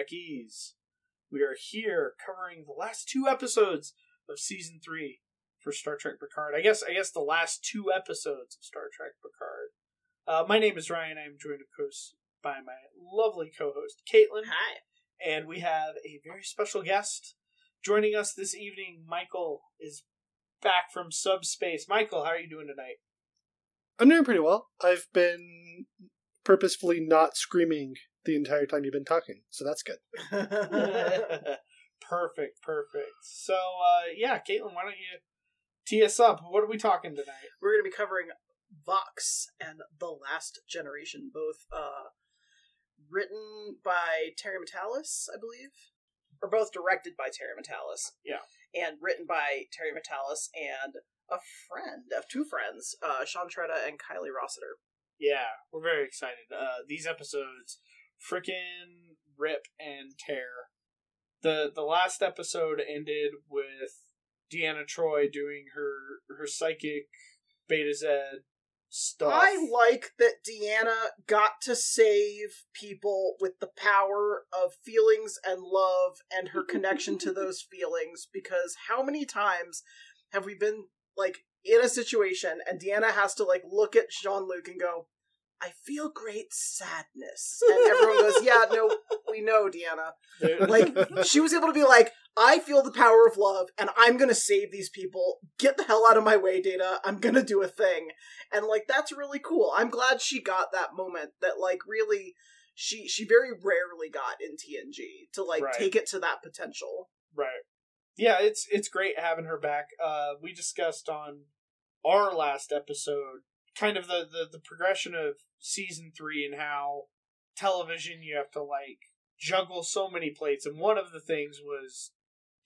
friends Trekkies. We are here covering the last two episodes of season three for Star Trek Picard. I guess I guess the last two episodes of Star Trek Picard. Uh, my name is Ryan. I am joined, of course, by my lovely co-host Caitlin. Hi. And we have a very special guest joining us this evening. Michael is back from subspace. Michael, how are you doing tonight? I'm doing pretty well. I've been purposefully not screaming the entire time you've been talking, so that's good. perfect, perfect. So, uh, yeah, Caitlin, why don't you tee us up? What are we talking tonight? We're going to be covering Vox and The Last Generation, both uh, written by Terry Matalas, I believe, or both directed by Terry Matalas. Yeah. And written by Terry Matalas and a friend of two friends, uh, Sean Tretta and Kiley Rossetter. Yeah, we're very excited. Uh, these episodes, frickin' rip and tear. The the last episode ended with Deanna Troi doing her her psychic Betazed stuff. I like that Deanna got to save people with the power of feelings and love and her connection to those feelings because how many times have we been like in a situation and Deanna has to like look at Jean Luc and go, I feel great sadness. And everyone goes, Yeah, no, we know, Deanna. Like, she was able to be like, I feel the power of love and I'm gonna save these people. Get the hell out of my way, Data. I'm gonna do a thing. And like that's really cool. I'm glad she got that moment that like really she she very rarely got in TNG to like Right. take it to that potential. Right. Yeah, it's it's great having her back. Uh, we discussed on our last episode kind of the, the, the progression of season three and how television you have to like juggle so many plates, and one of the things was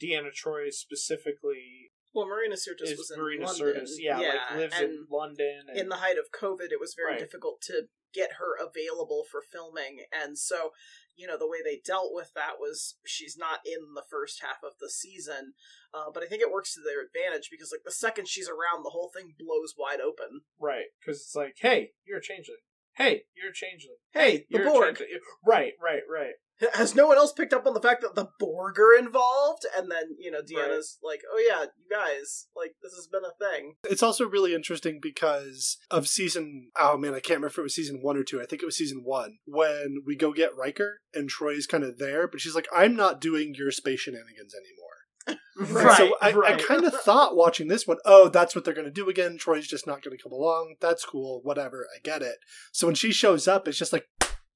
Deanna Troi specifically Well, Marina Sirtis is was in Marina London. Sirtis, yeah, like lives and in London. And, in the height of COVID, it was very Right. difficult to get her available for filming. And so, you know, the way they dealt with that was she's not in the first half of the season. Uh, but I think it works to their advantage because, like, the second she's around, the whole thing blows wide open. right because it's like, hey, you're a changeling. Hey, you're a changeling. Hey, the you're a Borg. changeling. Right, right, right. Has no one else picked up on the fact that the Borg are involved? And then, you know, Deanna's like, oh, yeah, you guys, like, this has been a thing. It's also really interesting because of season. Oh man, I can't remember if it was season one or two. I think it was season one when we go get Riker and Troi's kind of there, but she's like, "I'm not doing your space shenanigans anymore." And Right, so I, right. I kind of thought watching this one, oh, that's what they're going to do again. Troi's just not going to come along. That's cool. Whatever. I get it. So when she shows up, it's just like,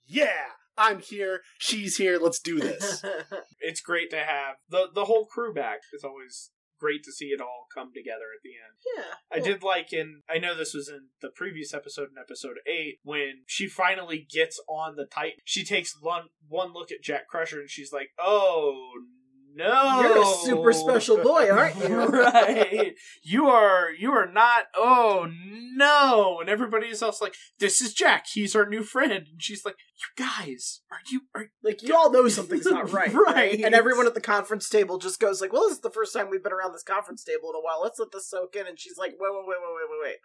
yeah, I'm here. She's here. Let's do this. it's great to have the the whole crew back. It's always great to see it all come together at the end. yeah. I did like in I know this was in the previous episode in episode 8 when she finally gets on the Titan. She takes one one look at Jack Crusher and she's like, "Oh no. You're a super special boy, aren't you? right. You are you are not oh no. And everybody else like, "This is Jack. He's our new friend." And she's like, "You guys, are you are Like you all know something's not right, Right. And everyone at the conference table just goes like, "Well, this is the first time we've been around this conference table in a while. Let's let this soak in." And she's like, "Wait, wait, wait, wait, wait, wait, wait.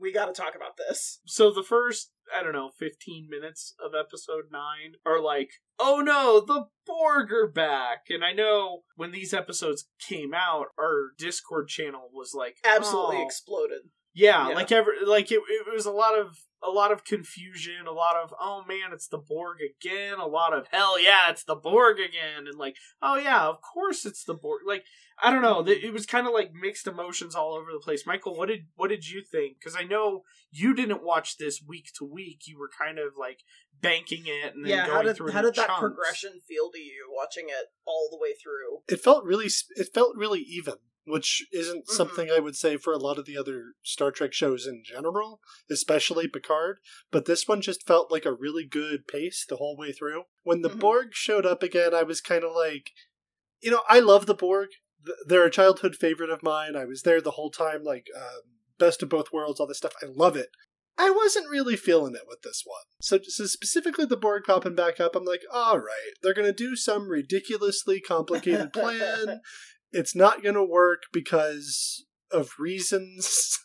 We got to talk about this." So the first, I don't know, 15 minutes of episode 9 are like, oh no, the Borg are back. And I know when these episodes came out, our Discord channel was like, Absolutely oh. exploded. Yeah, Yeah. like every, like it, it was a lot of a lot of confusion, a lot of oh man, it's the Borg again, a lot of hell yeah, it's the Borg again, and like oh yeah, of course it's the Borg. Like I don't know, it was kind of like mixed emotions all over the place. Michael, what did what did you think? Because I know you didn't watch this week to week. You were kind of like banking it and then Yeah, going how did through how in did that chunks. progression feel to you watching it all the way through? it felt really it felt really even which isn't Mhm. something i would say for a lot of the other star trek shows in general especially picard but this one just felt like a really good pace the whole way through when the Mhm. borg showed up again i was kind of like you know i love the borg they're a childhood favorite of mine i was there the whole time like um, best of both worlds all this stuff i love it I wasn't really feeling it with this one. So, so specifically the Borg popping back up, I'm like, all right, they're going to do some ridiculously complicated plan. It's not going to work because of reasons.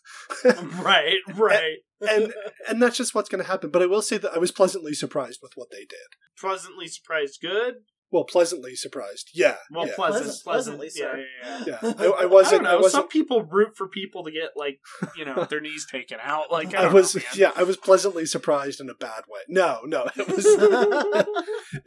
right, right. and and that's just what's going to happen. But I will say that I was pleasantly surprised with what they did. Pleasantly surprised. Good. Well, pleasantly surprised. Yeah. Well, yeah. pleasant, Pleasant- pleasant. pleasantly Yeah, yeah, yeah. yeah. I, I I wasn't. don't I, wasn't. Some people root for people to get like you know their knees taken out. Like I, I don't was. know, yeah, I was pleasantly surprised in a bad way. No, no, it was.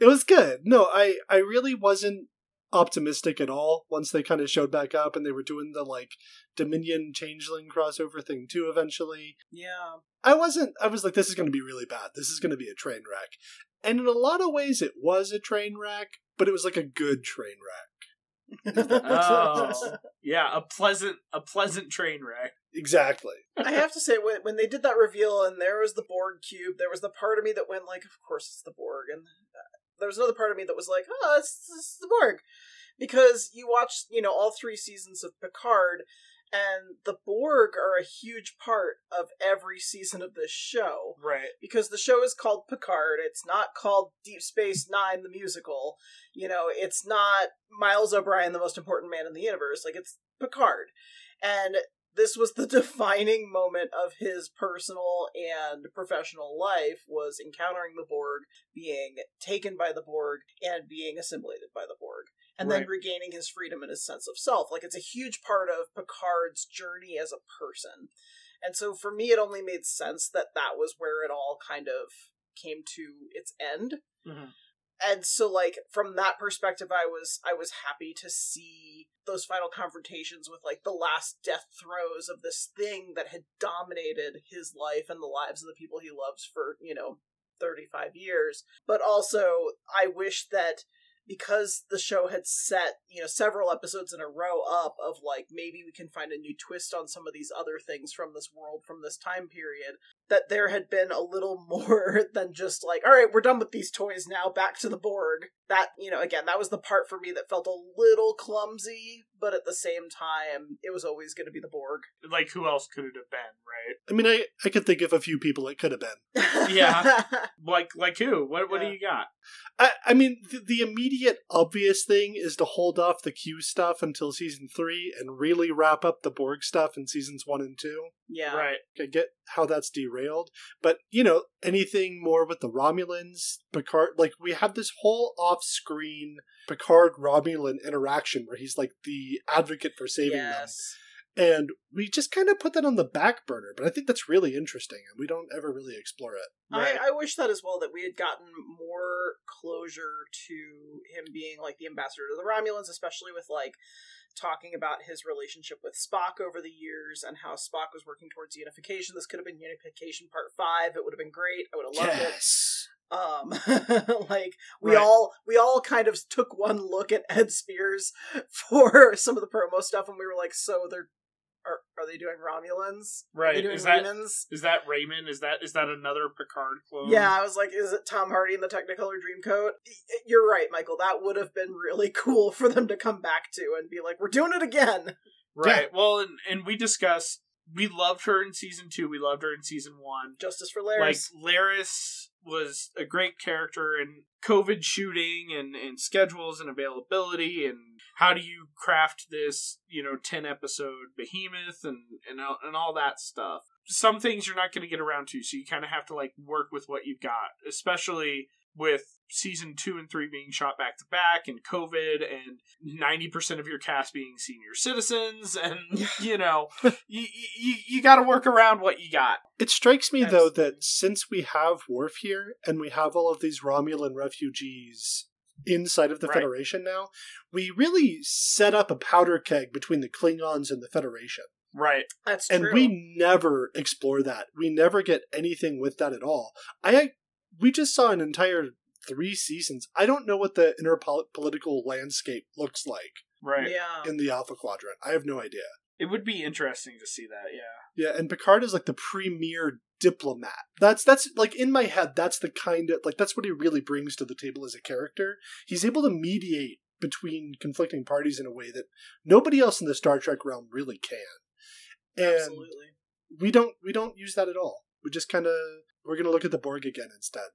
it was good. No, I I really wasn't optimistic at all once they kind of showed back up and they were doing the like Dominion Changeling crossover thing too eventually. yeah. I wasn't I was like this is going to be really bad. This is going to be a train wreck. And in a lot of ways it was a train wreck, but it was like a good train wreck. Oh, yeah, a pleasant, a pleasant train wreck. Exactly. I have to say, when, when they did that reveal and there was the Borg cube, there was the part of me that went like, "Of course it's the Borg," and there was another part of me that was like, ah, "Oh, it's, it's the Borg," because you watch, you know, all three seasons of Picard, and the Borg are a huge part of every season of this show Right. because the show is called Picard. It's not called Deep Space Nine, the musical. You know, it's not Miles O'Brien, the most important man in the universe. Like, it's Picard. And this was the defining moment of his personal and professional life was encountering the Borg, being taken by the Borg, and being assimilated by the Borg. And then regaining his freedom and his sense of self. Like, it's a huge part of Picard's journey as a person. And so for me, it only made sense that that was where it all kind of came to its end. Mhm. And so, like from that perspective, I was I was happy to see those final confrontations with like the last death throes of this thing that had dominated his life and the lives of the people he loves for you know thirty five years. But also, I wish that because the show had set you know several episodes in a row up of like maybe we can find a new twist on some of these other things from this world from this time period that there had been a little more than just like all right we're done with these toys now back to the borg that you know again that was the part for me that felt a little clumsy but at the same time it was always going to be the borg Like who else could it have been? Right. I mean, I, I could think of a few people it could have been. Yeah. Like like who? What what Yeah. do you got? I, I mean, the, the immediate obvious thing is to hold off the Q stuff until season three and really wrap up the Borg stuff in seasons one and two. yeah Right. I get how that's derailed, but you know, anything more with the Romulans, Picard, like we have this whole off-screen Picard Romulan interaction where he's like the advocate for saving them, and we just kind of put that on the back burner. But I think that's really interesting, and we don't ever really explore it. Right. I, I wish that as well that we had gotten more closure to him being like the ambassador to the Romulans, especially with like talking about his relationship with Spock over the years and how Spock was working towards unification. This could have been unification part five. It would have been great. I would have loved it. yes. Um, like we Right. all we all kind of took one look at Ed Speleers for some of the promo stuff, and we were like, so they're are, are they doing Romulans? Are Right. they doing Is that Remans? is that Raymond? Is that is that another Picard clone? Yeah, I was like, is it Tom Hardy in the Technicolor Dreamcoat? Y- You're right, Michael. That would have been really cool for them to come back to and be like, we're doing it again. Right. Well, and, and we discussed we loved her in season two. We loved her in season one. Justice for Like Laris. Laris was a great character in COVID shooting and, and schedules and availability and how do you craft this, you know, 10 episode behemoth and, and, and all that stuff. Some things you're not going to get around to, so you kind of have to like work with what you've got, especially with season two and three being shot back to back and COVID and 90% of your cast being senior citizens and, you know, you, you, you got to work around what you got. It strikes me though Absolutely. that since we have Worf here and we have all of these Romulan refugees inside of the Right. Federation now, we really set up a powder keg between the Klingons and the Federation. Right. That's And true. we never explore that. We never get anything with that at all. I we just saw an entire three seasons. I don't know what the interpolitical landscape looks like Right. Yeah. in the Alpha Quadrant. I have no idea. It would be interesting to see that, yeah. Yeah, and Picard is like the premier diplomat. That's that's like in my head. That's the kind of like that's what he really brings to the table as a character. He's able to mediate between conflicting parties in a way that nobody else in the Star Trek realm really can. And Absolutely. we don't we don't use that at all. We just kind of we're gonna look at the Borg again instead.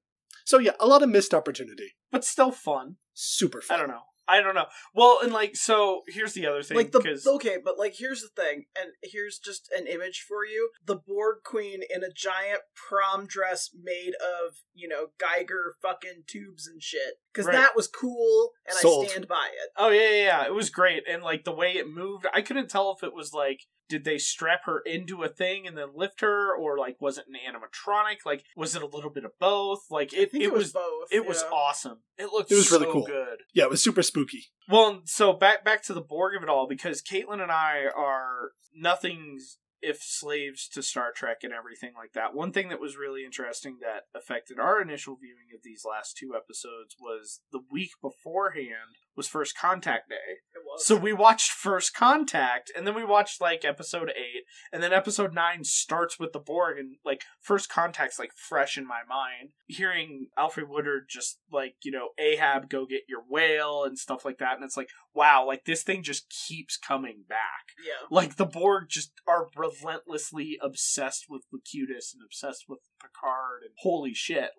So yeah, a lot of missed opportunity. But still fun. Super fun. I don't know. I don't know. Well, and like, so here's the other thing. like the because okay, but like here's the thing, and here's just an image for you: the Borg Queen in a giant prom dress made of you know Geiger fucking tubes and shit. Because Right. that was cool, and Sold. I stand by it. Oh yeah, yeah, yeah. It was great, and like the way it moved, I couldn't tell if it was like, did they strap her into a thing and then lift her, or like was it an animatronic? Like, was it a little bit of both? Like, I it think it, it, was, was both. it was awesome. It looked It was really cool. good. Yeah, it was super spooky. Well, so back back to the Borg of it all because Caitlin and I are nothing's if slaves to Star Trek and everything like that. One thing that was really interesting that affected our initial viewing of these last two episodes was the week beforehand was First Contact Day. It was. So we watched First Contact, and then we watched like episode eight, and then episode nine starts with the Borg, and like First Contact's like fresh in my mind. Hearing Alfre Woodard just like you know Ahab go get your whale and stuff like that, and it's like wow, like this thing just keeps coming back. yeah. Like the Borg just are relentlessly obsessed with Locutus and obsessed with Picard, and holy shit,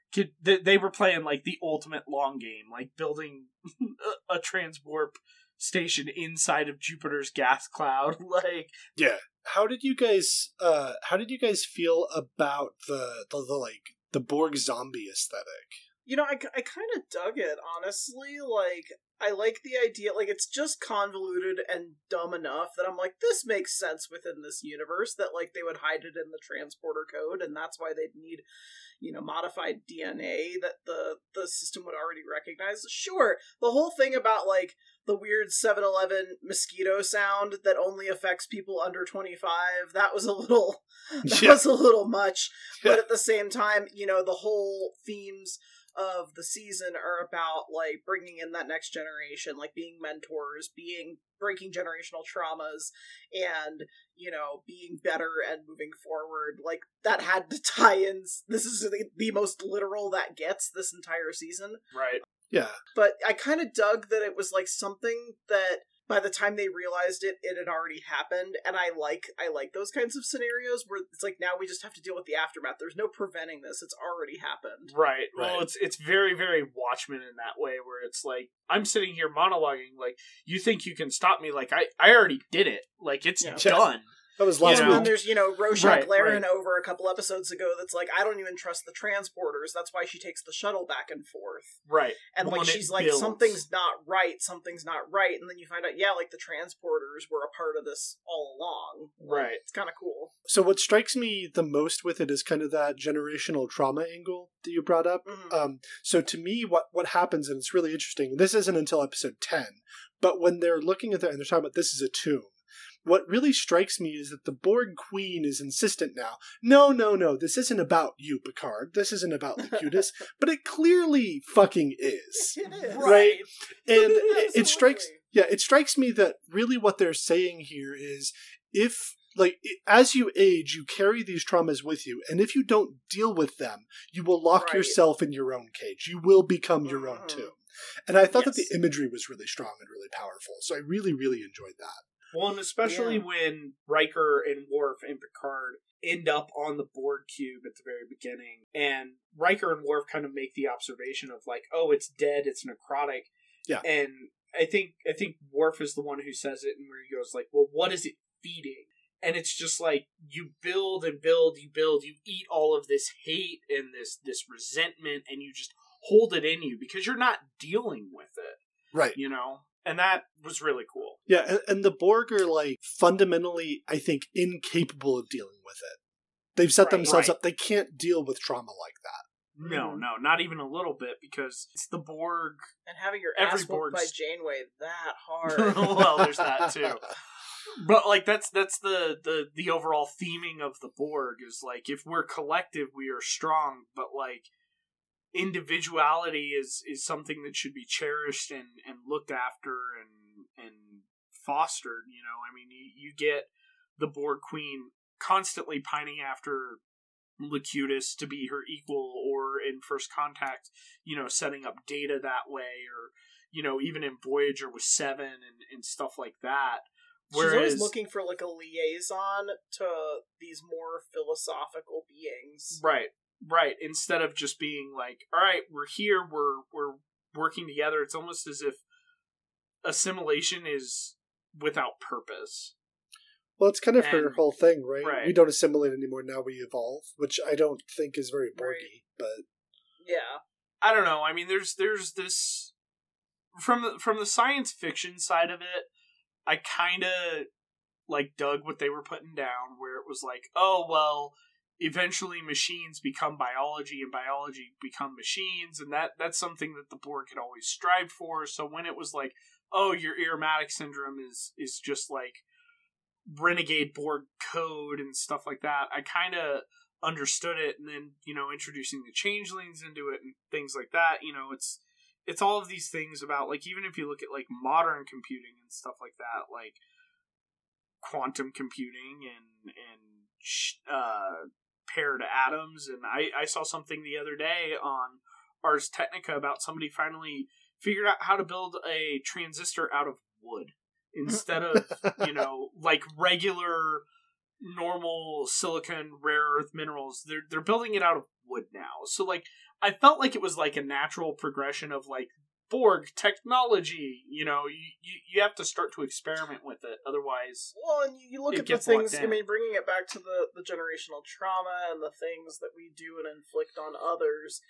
they were playing like the ultimate long game, like building a, transwarp station inside of Jupiter's gas cloud. Like, Yeah. How did you guys uh how did you guys feel about the the, the like the Borg zombie aesthetic? You know, I, I kind of dug it, honestly. Like, I like the idea. Like, it's just convoluted and dumb enough that I'm like, this makes sense within this universe that, like, they would hide it in the transporter code, and that's why they'd need, you know, modified DNA that the, the system would already recognize. Sure, the whole thing about, like, the weird 7 Eleven mosquito sound that only affects people under 25, that was a little. That Yeah. was a little much. Yeah. But at the same time, you know, the whole themes of the season are about like bringing in that next generation, like being mentors, being breaking generational traumas, and you know being better and moving forward. Like that had to tie in. This is the, the most literal that gets this entire season. right. Yeah. But I kind of dug that it was like something that by the time they realized it, it had already happened. And I like I like those kinds of scenarios where it's like now we just have to deal with the aftermath. There's no preventing this. It's already happened. Right. Well, it's it's very very Watchmen in that way, where it's like I'm sitting here monologuing, like you think you can stop me? Like I I already did it. Like it's Yeah. done. That was last and know. then week. there's, you know, Rorschach Right, Laren right. over a couple episodes ago that's like, I don't even trust the transporters. That's why she takes the shuttle back and forth. Right. And Well, like and she's like, builds. something's not right, something's not right. And then you find out, yeah, like the transporters were a part of this all along. Like, Right. It's kind of cool. So what strikes me the most with it is kind of that generational trauma angle that you brought up. Mhm. Um, so to me, what what happens, and it's really interesting. This isn't until episode ten, but when they're looking at that and they're talking about this is a tomb. What really strikes me is that the Borg Queen is insistent now. No, no, no. This isn't about you, Picard. This isn't about Locutus, but it clearly fucking is. It is. Right. And it, it strikes yeah, it strikes me that really what they're saying here is if like as you age, you carry these traumas with you, and if you don't deal with them, you will lock Right. yourself in your own cage. You will become your own Mhm. tomb. And I thought that the imagery was really strong and really powerful, so I really, really enjoyed that. Well, and especially Yeah. when Riker and Worf and Picard end up on the Borg cube at the very beginning, and Riker and Worf kind of make the observation of like, "Oh, it's dead. It's necrotic." Yeah. And I think I think Worf is the one who says it, and where he goes like, "Well, what is it feeding?" And it's just like you build and build, you build, you eat all of this hate and this this resentment, and you just hold it in you because you're not dealing with it, Right. you know. And that was really cool. Yeah, and, and the Borg are like fundamentally, I think, incapable of dealing with it. They've set Right. themselves Right. up. They can't deal with trauma like that. No, Mhm. no, not even a little bit because it's the Borg. And having your Every ass whooped by Janeway that hard. well, there's that too. But like that's that's the the the overall theming of the Borg is like if we're collective, we are strong, but like individuality is is something that should be cherished and and looked after and and fostered. You know, I mean, you, you get the Borg Queen constantly pining after Locutus to be her equal, or in First Contact, you know, setting up data that way, or you know, even in Voyager with Seven and, and stuff like that. She's always looking for like a liaison to these more philosophical beings. right, right, instead of just being like, all right, we're here, we're we're working together. It's almost as if assimilation is without purpose. Well, it's kind of her whole thing, right? right. We don't assimilate anymore. Now we evolve, which I don't think is very Right. But Yeah. I don't know. I mean, there's there's this from the from the science fiction side of it. I kind of like dug what they were putting down, where it was like, oh well, eventually machines become biology, and biology become machines, and that that's something that the Borg had always strived for. So when it was like, oh, your Irumodic syndrome is is just like renegade Borg code and stuff like that, I kind of understood it and then you know introducing the changelings into it and things like that you know it's it's all of these things about like even if you look at like modern computing and stuff like that like quantum computing and and uh paired atoms and i i saw something the other day on ars technica about somebody finally figured out how to build a transistor out of wood instead of you know like regular normal silicon rare earth minerals. They're they're building it out of wood now. So like i felt like it was like a natural progression of like borg technology you know you you, you have to start to experiment with it otherwise Well, and you, you look at the things. I mean, bringing it back to the the generational trauma and the things that we do and inflict on others.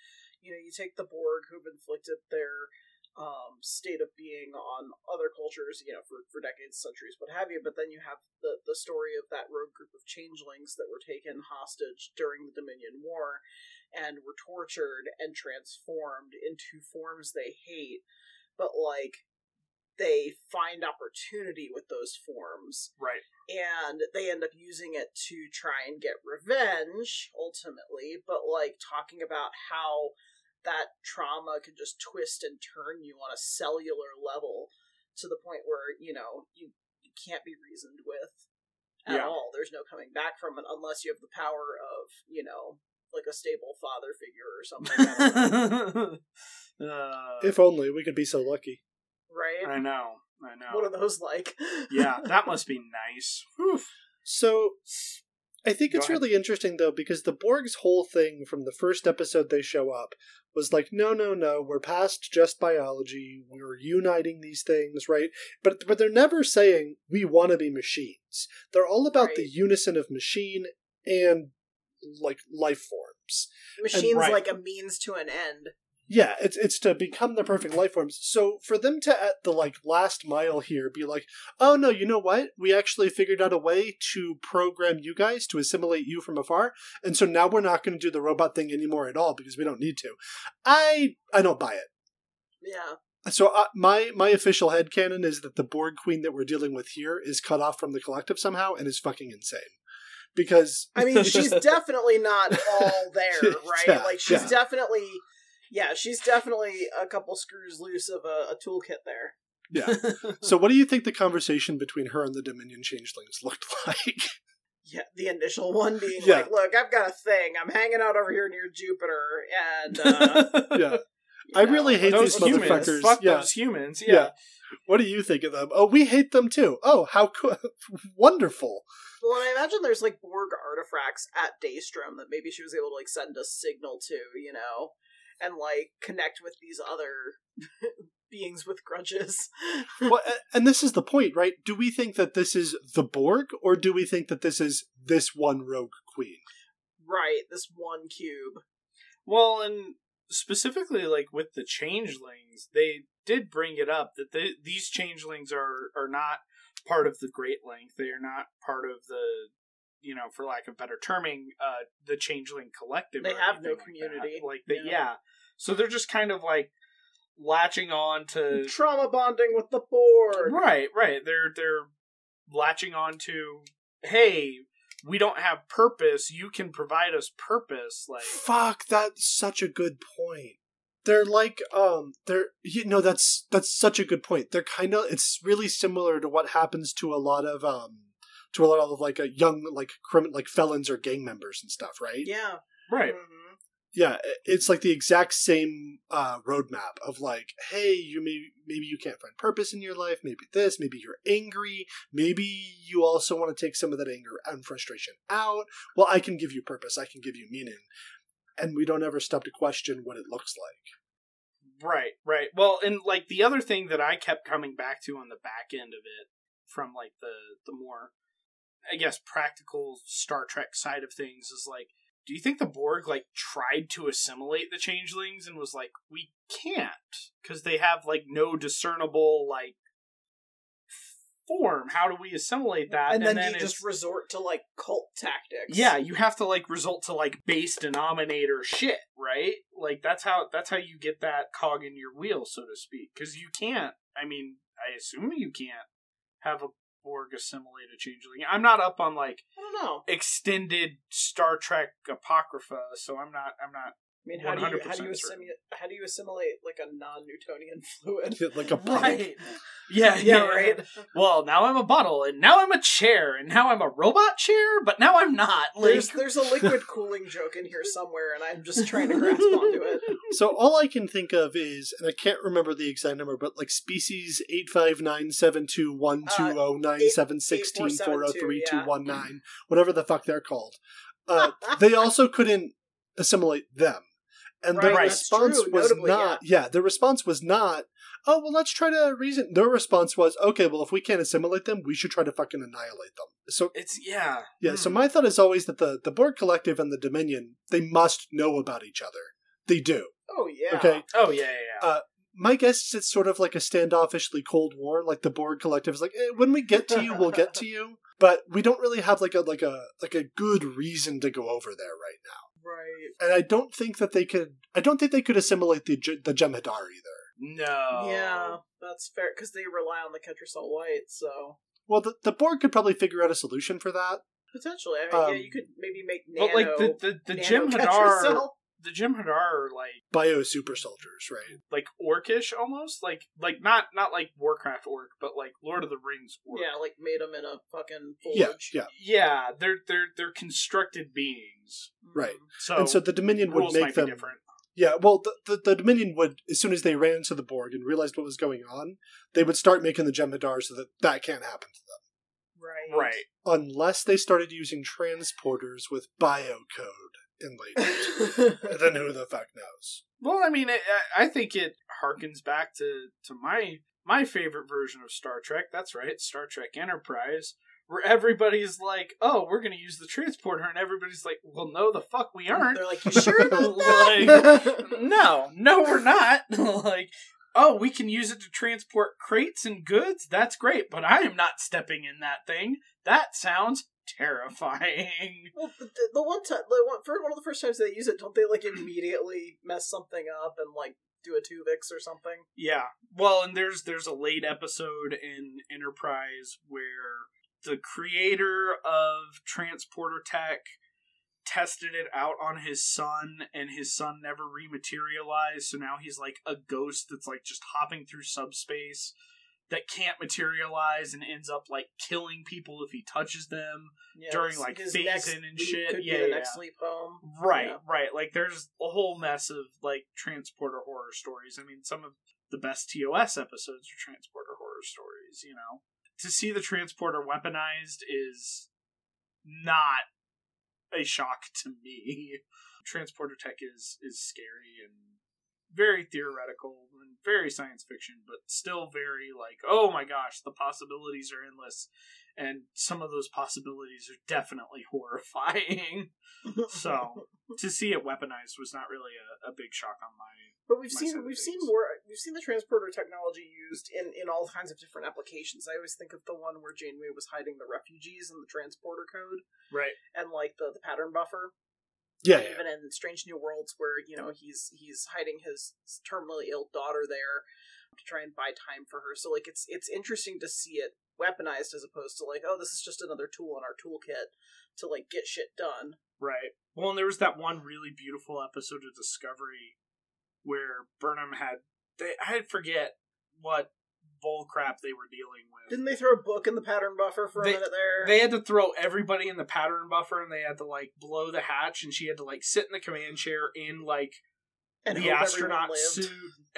You know, you take the Borg who've inflicted their um, state of being on other cultures, you know, for, for decades, centuries, what have you. But then you have the the story of that rogue group of changelings that were taken hostage during the Dominion War, and were tortured and transformed into forms they hate. But like they find opportunity with those forms right and they end up using it to try and get revenge ultimately but like talking about how that trauma can just twist and turn you on a cellular level to the point where you know you, you can't be reasoned with at Yeah. all there's no coming back from it unless you have the power of you know like a stable father figure or something I don't know, uh, if only we could be so lucky. right i know i know what are those like yeah that must be nice Whew. So I think Go it's ahead. really interesting though because the Borg's whole thing from the first episode they show up was like, no, no, no, we're past just biology. We're uniting these things, right? But but they're never saying we want to be machines. They're all about the unison of machine and like life forms. machines right. like a means to an end Yeah, it's it's to become the perfect life forms. So for them to at the like last mile here be like, "Oh no, you know what? We actually figured out a way to program you guys to assimilate you from afar, and so now we're not going to do the robot thing anymore at all because we don't need to." I I don't buy it. yeah So uh, my my official head headcanon is that the Borg queen that we're dealing with here is cut off from the collective somehow and is fucking insane. Because I mean, she's definitely not all there, right? Yeah, like she's yeah. definitely, yeah, she's definitely a couple screws loose of a, a toolkit there. yeah. So what do you think the conversation between her and the Dominion changelings looked like? Yeah, the initial one being Yeah. like, "Look, I've got a thing. I'm hanging out over here near Jupiter, and uh, yeah. I know, really hate those these humans, motherfuckers. fuck Yeah. those humans. Yeah. Yeah. What do you think of them? Oh, we hate them too. Oh, how co- wonderful. Well, and I imagine there's like Borg artifacts at Daystrom that maybe she was able to like send a signal to, you know, and like connect with these other beings with grudges. well, and this is the point, right? Do we think that this is the Borg, or do we think that this is this one rogue queen? right, this one cube. Well, and specifically, like with the changelings, they did bring it up that they, these changelings are are not part of the Great Link. They are not part of the, you know, for lack of better terming, uh, the changeling collective. They have no anything like that. community. Like, they, Yeah. yeah. So they're just kind of like latching on to Trauma bonding with the Borg. Right, right. They're they're latching on to hey, we don't have purpose, you can provide us purpose like Fuck, that's such a good point. They're like, um, they're you know that's that's such a good point. They're kind of it's really similar to what happens to a lot of um to a lot of like a young like crimin like felons or gang members and stuff, right? Yeah. right. Mhm. Yeah, it's like the exact same uh, roadmap of like, hey, you may maybe you can't find purpose in your life, maybe this, maybe you're angry, maybe you also want to take some of that anger and frustration out. Well, I can give you purpose, I can give you meaning, and we don't ever stop to question what it looks like. Right, right. Well, and like the other thing that I kept coming back to on the back end of it, from like the the more, I guess, practical Star Trek side of things, is like, do you think the Borg like tried to assimilate the changelings and was like, we can't because they have like no discernible like form. How do we assimilate that? and then, you just resort to like cult tactics. yeah, you have to like resort to like base denominator shit, right? Like that's how that's how you get that cog in your wheel, so to speak. Because you can't. I mean, I assume you can't have a Borg assimilate a changeling. I'm not up on like I don't know. extended Star Trek apocrypha, so I'm not. I'm not. I mean, how do you how do you certain. assimilate how do you assimilate like a non-Newtonian fluid? like a bottle. Yeah, yeah, right. Well, now I'm a bottle, and now I'm a chair, and now I'm a robot chair, but now I'm not. Like, There's there's a liquid cooling joke in here somewhere, and I'm just trying to grasp onto it. So all I can think of is, and I can't remember the exact number, but like species eight five nine seven two one two zero nine seven sixteen four zero three two one nine, whatever the fuck they're called. Uh, they also couldn't assimilate them, and Right, that's response true, was notably, not. Yeah. the response was not. Oh well, let's try to reason. Their response was, okay, well, if we can't assimilate them, we should try to fucking annihilate them. So it's yeah, yeah, so Hmm. my thought is always that the the Borg Collective and the Dominion they must know about each other. They do. Oh yeah. Okay. Oh yeah, yeah. yeah. Uh, My guess is it's sort of like a standoffishly Cold War. Like the Borg Collective is like, eh, when we get to you, we'll get to you. But we don't really have like a like a like a good reason to go over there right now. Right. And I don't think that they could. I don't think they could assimilate the J- the Jem'Hadar either. no. Yeah, that's fair because they rely on the Ketracel White, so Well, the, the Borg could probably figure out a solution for that. potentially. I mean, yeah, Um, you could maybe make nano. But like the the, the nano Jem'Hadar, Ketracel. The Jem'Hadar are like Bio super soldiers, right? like orcish almost, like like not not like Warcraft orc, but like Lord of the Rings orc. Yeah, like made them in a fucking Yeah, forge. yeah, yeah. yeah. They're they're they're constructed beings. Mm. right. So and so the Dominion would make them different. Yeah, well, the, the, the Dominion would, as soon as they ran into the Borg and realized what was going on, they would start making the Jem'Hadar so that that can't happen to them. Right. Right. Unless they started using transporters with biocode enlightenment. and then who the fuck knows? Well, I mean, it, I I think it harkens back to to my my favorite version of Star Trek. That's right, Star Trek Enterprise, where everybody's like, "Oh, we're going to use the transporter," and everybody's like, "Well, no, the fuck we aren't." They're like, you sure about Like, no, no, we're not. like, oh, we can use it to transport crates and goods. That's great, but I am not stepping in that thing. That sounds terrifying. Well, the, the one time, the one for one of the first times they use it, don't they like immediately mess something up and like do a tuvix or something? Yeah. Well, and there's there's a late episode in Enterprise where the creator of transporter tech tested it out on his son and his son never rematerialized so now he's like a ghost that's like just hopping through subspace that can't materialize and ends up like killing people if he touches them Yeah, During, like, phasing and shit. Yeah, yeah, next leap home. Right, Yeah. right. Like there's a whole mess of like transporter horror stories. I mean, some of the best TOS episodes are transporter horror stories, you know. To see the transporter weaponized is not a shock to me. Transporter tech is is scary and very theoretical and very science fiction, but still very like, oh my gosh, the possibilities are endless. And some of those possibilities are definitely horrifying. So to see it weaponized was not really a, a big shock on my. But we've my seen we've seen more we've seen the transporter technology used in in all kinds of different applications. I always think of the one where Janeway was hiding the refugees in the transporter code Right. and like the, the pattern buffer. Yeah, yeah. even in Strange New Worlds where, you know, he's he's hiding his terminally ill daughter there to try and buy time for her. So like it's it's interesting to see it weaponized as opposed to like, oh, this is just another tool in our toolkit to like get shit done. Right. Well, and there was that one really beautiful episode of Discovery where Burnham had. They, I forget what bull crap they were dealing with. Didn't they throw a book in the pattern buffer for a minute there? they had to throw everybody in the pattern buffer and they had to like blow the hatch and she had to like sit in the command chair in like and the astronaut suit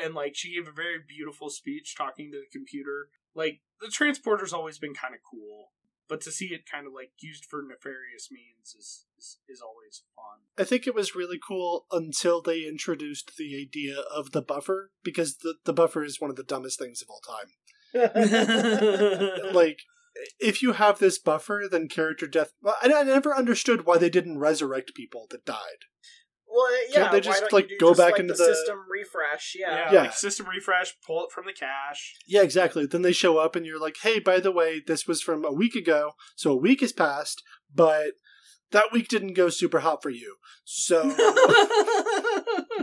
and like she gave a very beautiful speech talking to the computer like the transporter's always been kind of cool but to see it kind of like used for nefarious means is is, is always fun. I think it was really cool until they introduced the idea of the buffer because the, the buffer is one of the dumbest things of all time. like if you have this buffer, then character death. Well, I, I never understood why they didn't resurrect people that died. Well, yeah. Can't they just, like, go just, back like, into the, the- system refresh? Yeah. Yeah, Yeah. like system refresh, pull it from the cache. Yeah, exactly. Then they show up and you're like, hey, by the way, this was from a week ago, so a week has passed, but that week didn't go super hot for you. So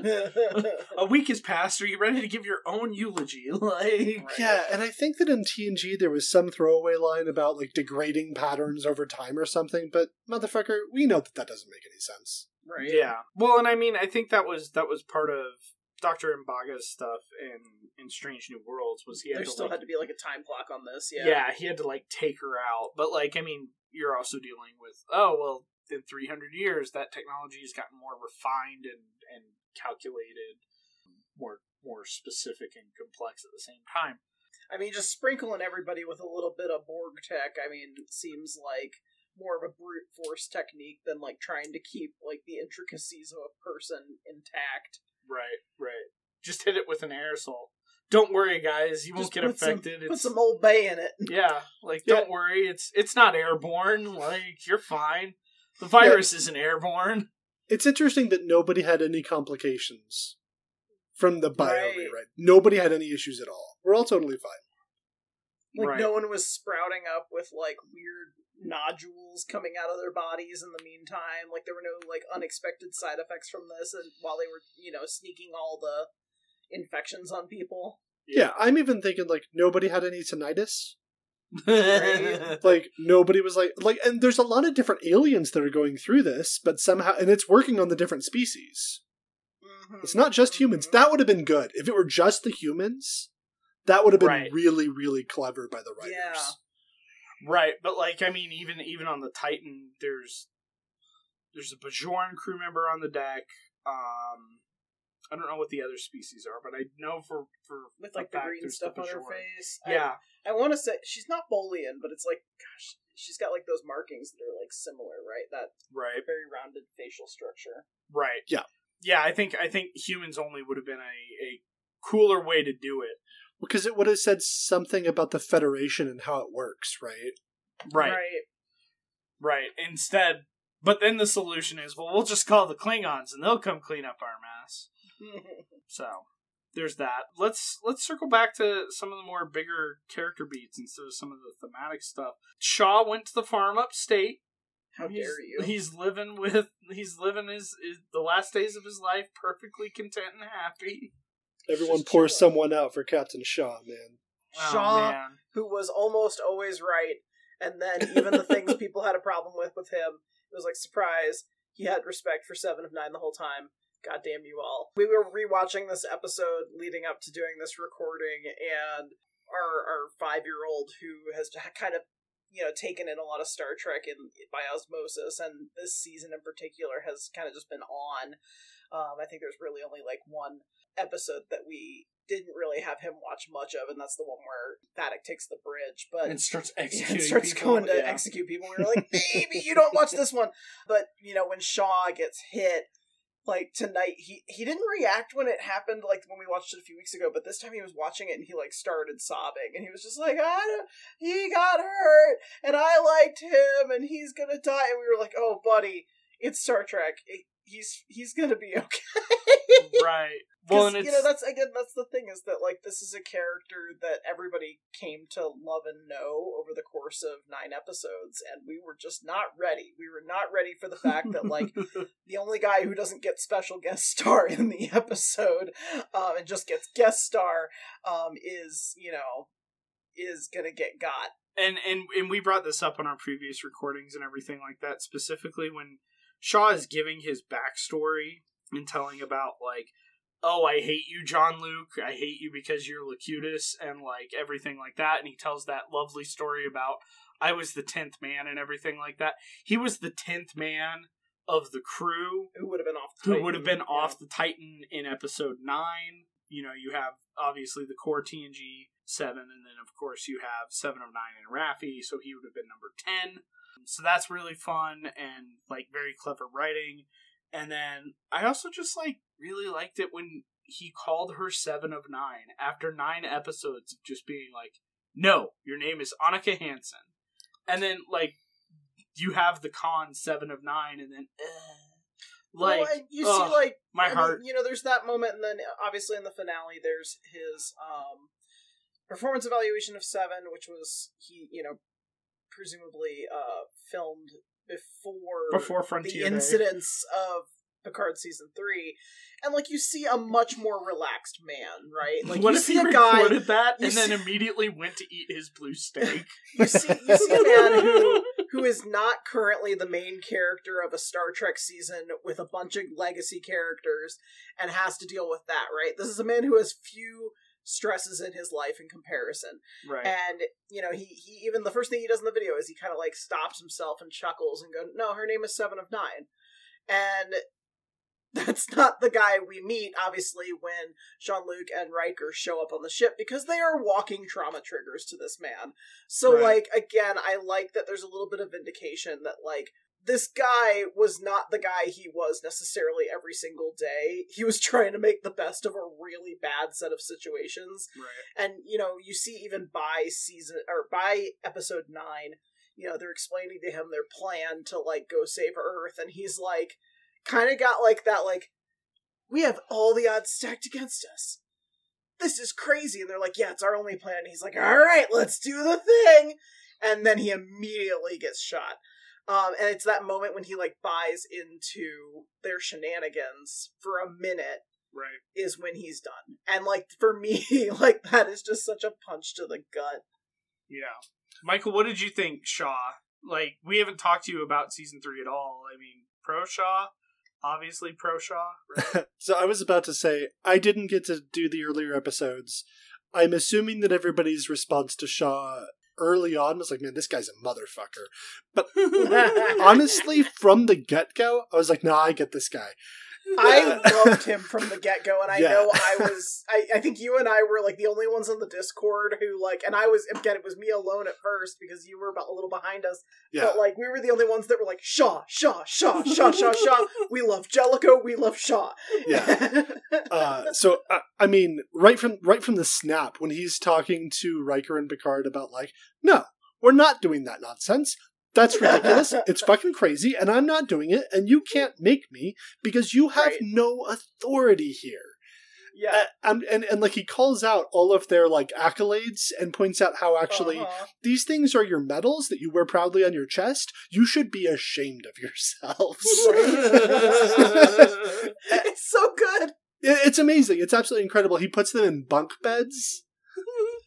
A week has passed. Are you ready to give your own eulogy? Like, Yeah, and I think that in TNG there was some throwaway line about like degrading patterns over time or something, but motherfucker, we know that that doesn't make any sense. Right. yeah. Well, and I mean, I think that was that was part of Doctor M'Benga's stuff in in Strange New Worlds. Was he had There to still like, had to be like a time clock on this. Yeah. yeah. he had to like take her out. But like, I mean, you're also dealing with oh well, in 300 years, that technology has gotten more refined and and calculated, more more specific and complex at the same time. I mean, just sprinkling everybody with a little bit of Borg tech. I mean, seems like more of a brute force technique than like trying to keep like the intricacies of a person intact. Right, right. Just hit it with an aerosol. Don't worry, guys. You won't Just get put some- affected. Put It's some old bay in it. yeah, like Yeah. don't worry. It's it's not airborne. Like you're fine. The virus isn't airborne. It's interesting that nobody had any complications from the bio Right. rewrite. Nobody had any issues at all. We're all totally fine. Like right. no one was sprouting up with like weird nodules coming out of their bodies in the meantime. Like there were no like unexpected side effects from this, and while they were you know sneaking all the infections on people. Yeah, I'm even thinking like nobody had any tinnitus. Right. Like nobody was like like and there's a lot of different aliens that are going through this, but somehow and it's working on the different species. Mhm. It's not just humans. That would have been good. If it were just the humans, that would have been Right. really, really clever by the writers. Yeah. Right, but like I mean, even even on the Titan, there's there's a Bajoran crew member on the deck. Um, I don't know what the other species are, but I know for for with like the fact green stuff the on her Bajoran. face. I- Yeah, I, want to say she's not Bolian, but it's like, gosh, she's got like those markings that are like similar, right? That right, very rounded facial structure. right. Yeah. yeah. I think I think humans only would have been a a cooler way to do it. Because it would have said something about the Federation and how it works, right? Right, Right. right. Instead, but then the solution is, well, we'll just call the Klingons and they'll come clean up our mess. So there's that. Let's let's circle back to some of the more bigger character beats instead of some of the thematic stuff. Shaw went to the farm upstate. How he's, dare you? He's living with he's living his, his the last days of his life perfectly content and happy. Everyone pours chilling. someone out for Captain Shaw, man. Oh, Shaw- Oh, man. Who was almost always right, and then even the things people had a problem with with him, it was like surprise. He had respect for Seven of Nine the whole time. God damn you all. We were rewatching this episode leading up to doing this recording, and our our five year old who has kind of you know taken in a lot of Star Trek in by osmosis, and this season in particular has kind of just been on. Um, I think there's really only like one episode that we didn't really have him watch much of, and that's the one where Thaddeus takes the bridge. But And starts executing. and starts people. going to Yeah. execute people. And We were like, maybe you don't watch this one. But you know, when Shaw gets hit, like tonight, he he didn't react when it happened, like when we watched it a few weeks ago. But this time he was watching it and he like started sobbing, and he was just like, I don't, he got hurt, and I liked him, and he's gonna die. And we were like, oh, buddy, it's Star Trek. It- he's he's gonna be okay. right. Well, and you know that's again that's the thing is that like this is a character that everybody came to love and know over the course of nine episodes and we were just not ready we were not ready for the fact that like the only guy who doesn't get special guest star in the episode um, and just gets guest star um, is you know is gonna get got and and and we brought this up on our previous recordings and everything like that specifically when shaw is giving his backstory and telling about like oh i hate you Jean Luc i hate you because you're locutus and like everything like that and he tells that lovely story about i was the 10th man and everything like that he was the 10th man of the crew who would have been off the who would have been yeah. off the Titan in episode nine. You know, you have obviously the core TNG seven, and then of course you have seven of nine and Raffi, so he would have been number ten. So that's really fun and like very clever writing. And then I also just like really liked it when he called her seven of nine after nine episodes of just being like, "No, your name is Annika Hansen," and then like you have the con seven of nine, and then. Uh, like well, you ugh, see, like my I mean, heart. you know, there's that moment, and then obviously in the finale, there's his um, performance evaluation of Seven, which was he, you know, presumably uh, filmed before before Frontier the Day. incidents of Picard season three, and like you see a much more relaxed man, right? Like what you if see he a guy, that and then immediately went to eat his blue steak? you see, you see a man who who is not currently the main character of a Star Trek season with a bunch of legacy characters and has to deal with that, right? This is a man who has few stresses in his life in comparison. right. And, you know, he, he even the first thing he does in the video is he kind of like stops himself and chuckles and go, No, her name is Seven of Nine. And that's not the guy we meet, obviously, when Jean Luc and Riker show up on the ship because they are walking trauma triggers to this man. So, Right. like, again, I like that there's a little bit of vindication that, like, this guy was not the guy he was necessarily every single day. He was trying to make the best of a really bad set of situations. right. And, you know, you see even by season, or by episode 9, you know, they're explaining to him their plan to, like, go save Earth, and he's like, kind of got like that, like, we have all the odds stacked against us. This is crazy. And they're like, yeah, it's our only plan. And he's like, all right, let's do the thing. And then he immediately gets shot. Um, and it's that moment when he like buys into their shenanigans for a minute Right. is when he's done. And like for me, like that is just such a punch to the gut. Yeah. Michael, what did you think, Shaw? Like, we haven't talked to you about season three at all. I mean, pro Shaw, obviously pro Shaw, right? so I was about to say I didn't get to do the earlier episodes. I'm assuming that everybody's response to Shaw early on I was like, "Man, this guy's a motherfucker." But honestly, from the get go, I was like, "Nah, I get this guy." I loved him from the get go, and I Yeah. know I was. I, I think you and I were like the only ones on the Discord who like, and I was again. It was me alone at first because you were about a little behind us. Yeah, But like, we were the only ones that were like Shaw, Shaw, Shaw, Shaw, Shaw, Shaw. We love Jellicoe. We love Shaw. yeah. Uh, so I, I mean, right from right from the snap, when he's talking to Riker and Picard about like, no, we're not doing that nonsense. That's ridiculous. it's fucking crazy, and I'm not doing it, and you can't make me because you have Right. no authority here. yeah. Uh, and, and and like he calls out all of their like accolades and points out how actually Uh-huh. these things are your medals that you wear proudly on your chest. You should be ashamed of yourselves. it's so good. It's amazing. It's absolutely incredible. He puts them in bunk beds.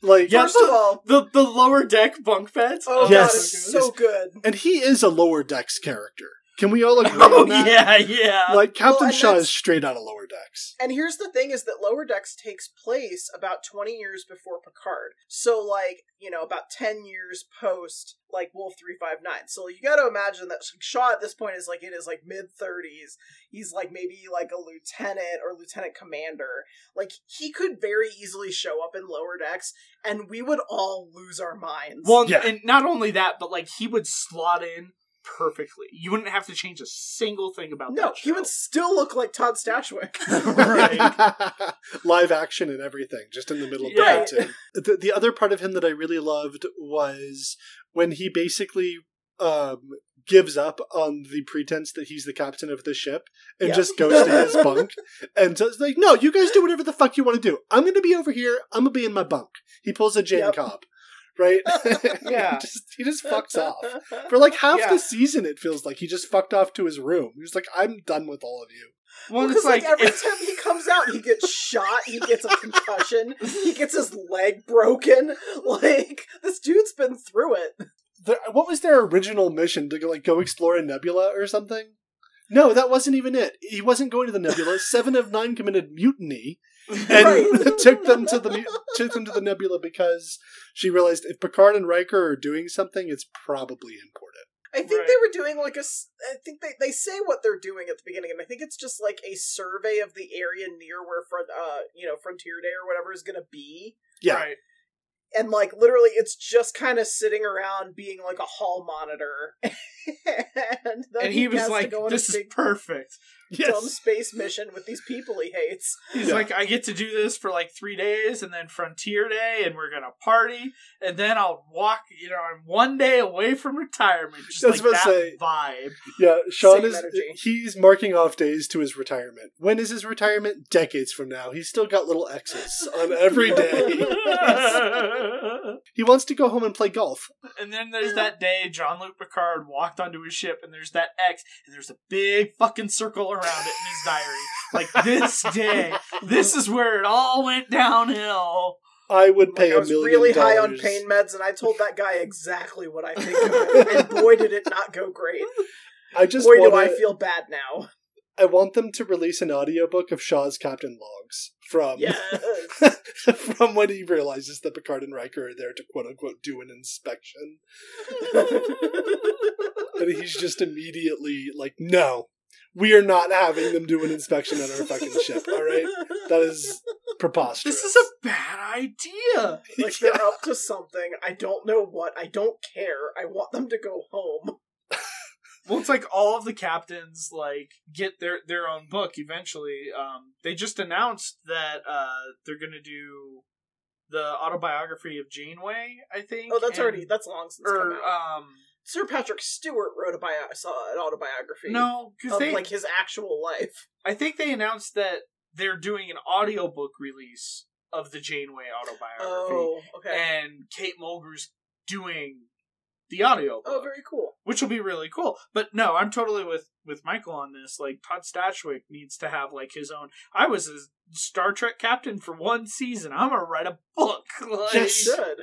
Like Yeah, First of all, the the lower deck bunk beds. oh Yes. god, it's so good. and he is a lower decks character. Can we all agree Oh on that? yeah, yeah. Like Captain and Shaw is straight out of lower decks. And here's the thing is that Lower Decks takes place about 20 years before Picard. So like, you know, about 10 years post like Wolf 359. So you got to imagine that Shaw at this point is like in his like mid 30s. He's like maybe like a lieutenant or lieutenant commander. Like he could very easily show up in Lower Decks and we would all lose our minds. well, Yeah. and not only that, but like he would slot in perfectly. You wouldn't have to change a single thing about that. no, he would still look like Todd Stashwick. Live action and everything, just in the middle of the Yeah. cartoon. The, the other part of him that I really loved was when he basically um, gives up on the pretense that he's the captain of the ship and Yeah. just goes to his bunk and says, like, no, you guys do whatever the fuck you want to do. I'm going to be over here. I'm going to be in my bunk. He pulls a Jayne Yep. Cobb, right? Yeah. he, just, he just fucks off. For like half Yeah. the season, it feels like he just fucked off to his room. He was like, I'm done with all of you. Well, Because it's like, like, every it's- time he comes out, he gets shot. He gets a concussion. he gets his leg broken. Like this dude's been through it. The, what was their original mission to go, like go explore a nebula or something? No, that wasn't even it. He wasn't going to the nebula. Seven of nine committed mutiny and Right. took them to the took them to the nebula because she realized if Picard and Riker are doing something, it's probably important. I think Right. they were doing like a. I think they they say what they're doing at the beginning, and I think it's just like a survey of the area near where front uh you know Frontier Day or whatever is going to be. Yeah, Right. and like literally it's just kind of sitting around being like a hall monitor and, then and he was like, go on a "This is big perfect." Dumb Yes. space mission with these people he hates He's Yeah. like, "I get to do this for like three days, and then Frontier Day, and we're gonna party, and then I'll walk. You know, I'm one day away from retirement. Just I was like about that say- vibe. Yeah, Sean Same is energy. he's marking off days to his retirement. When is his retirement? Decades from now. He's still got little X's on every day. he wants to go home and play golf. And then there's that day Jean Luc Picard walked onto his ship, and there's that X, and there's a big fucking circle around it in his diary. Like this day, this is where it all went downhill. I would pay Like, pay I a was million really high on pain meds, and I told that guy exactly what I think of it, and boy, did it not go great. I just boy, want do I feel bad now. I want them to release an audiobook of Shaw's Captain Logs from Yes. from when he realizes that Picard and Riker are there to quote unquote do an inspection. And he's just immediately like, no, we are not having them do an inspection on our fucking ship, alright? That is preposterous. This is a bad idea. like they're up to something. I don't know what. I don't care. I want them to go home. Well, it's like all of the captains like get their their own book eventually. Um, they just announced that uh they're gonna do the autobiography of Janeway. I think. Oh, that's and- already that's long since come Or out. um, Sir Patrick Stewart wrote a bio, saw an autobiography. no, because they like his actual life. I think they announced that they're doing an audiobook release of the Janeway autobiography, Oh, okay. and Kate Mulgrew's doing the audiobook. Oh, very cool. which will be really cool. But no, I'm totally with with Michael on this. Like Todd Stashwick needs to have like his own. I was a Star Trek captain for one season. I'm gonna write a book. Like, He should.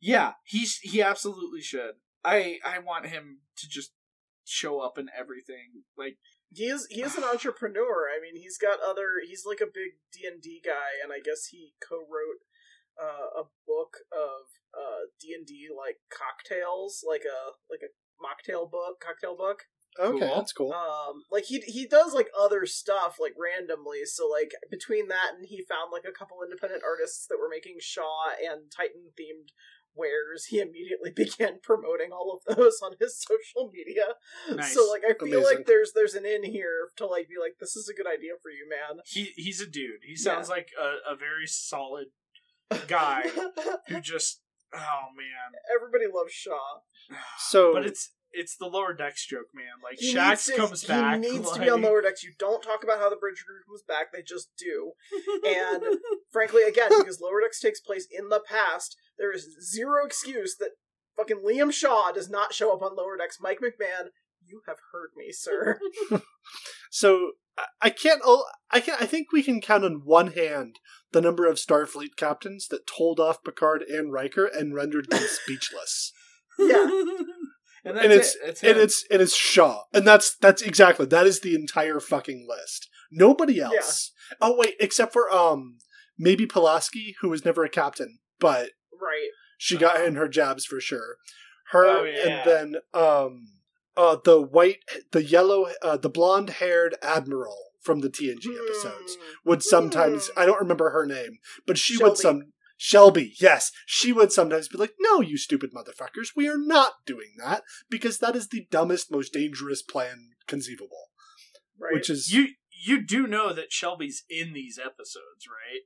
yeah, he's he absolutely should. I I want him to just show up in everything. Like He is he is an entrepreneur. I mean, he's got other. He's like a big D and D guy, and I guess he co-wrote uh, a book of uh D and D like cocktails, like a like a mocktail book, cocktail book. okay, Cool. that's cool. Um, like he he does like other stuff like randomly. So like between that and he found like a couple independent artists that were making Shaw and Titan themed wares. He immediately began promoting all of those on his social media. Nice. So like I feel Amazing. like there's there's an in here to like be like this is a good idea for you, man. he he's a dude. He sounds like a, a very solid guy who just oh man. Everybody loves Shaw. So But it's it's the lower decks joke, man. Like He Shaxs needs to- comes back. He needs to be on lower decks. You don't talk about how the bridge crew comes back. They just do. And frankly, again, because Lower Decks takes place in the past, there is zero excuse that fucking Liam Shaw does not show up on Lower Decks. Mike McMahan, you have heard me, sir. so I- I can't. oh, I can. I think we can count on one hand the number of Starfleet captains that told off Picard and Riker and rendered them speechless. Yeah. And and it's it. And it's and it's Shaw, and that's that's exactly that is the entire fucking list. Nobody else. Oh wait, except for um maybe Pulaski, who was never a captain, but right. she got in her jabs for sure. Her Oh, yeah. and then um uh the white the yellow uh the blonde haired admiral from the TNG episodes Hmm. would sometimes Hmm. I don't remember her name, but she Shelby. would some Shelby, yes, she would sometimes be like, "No, you stupid motherfuckers, we are not doing that because that is the dumbest, most dangerous plan conceivable." Right. Which is you you do know that Shelby's in these episodes, right?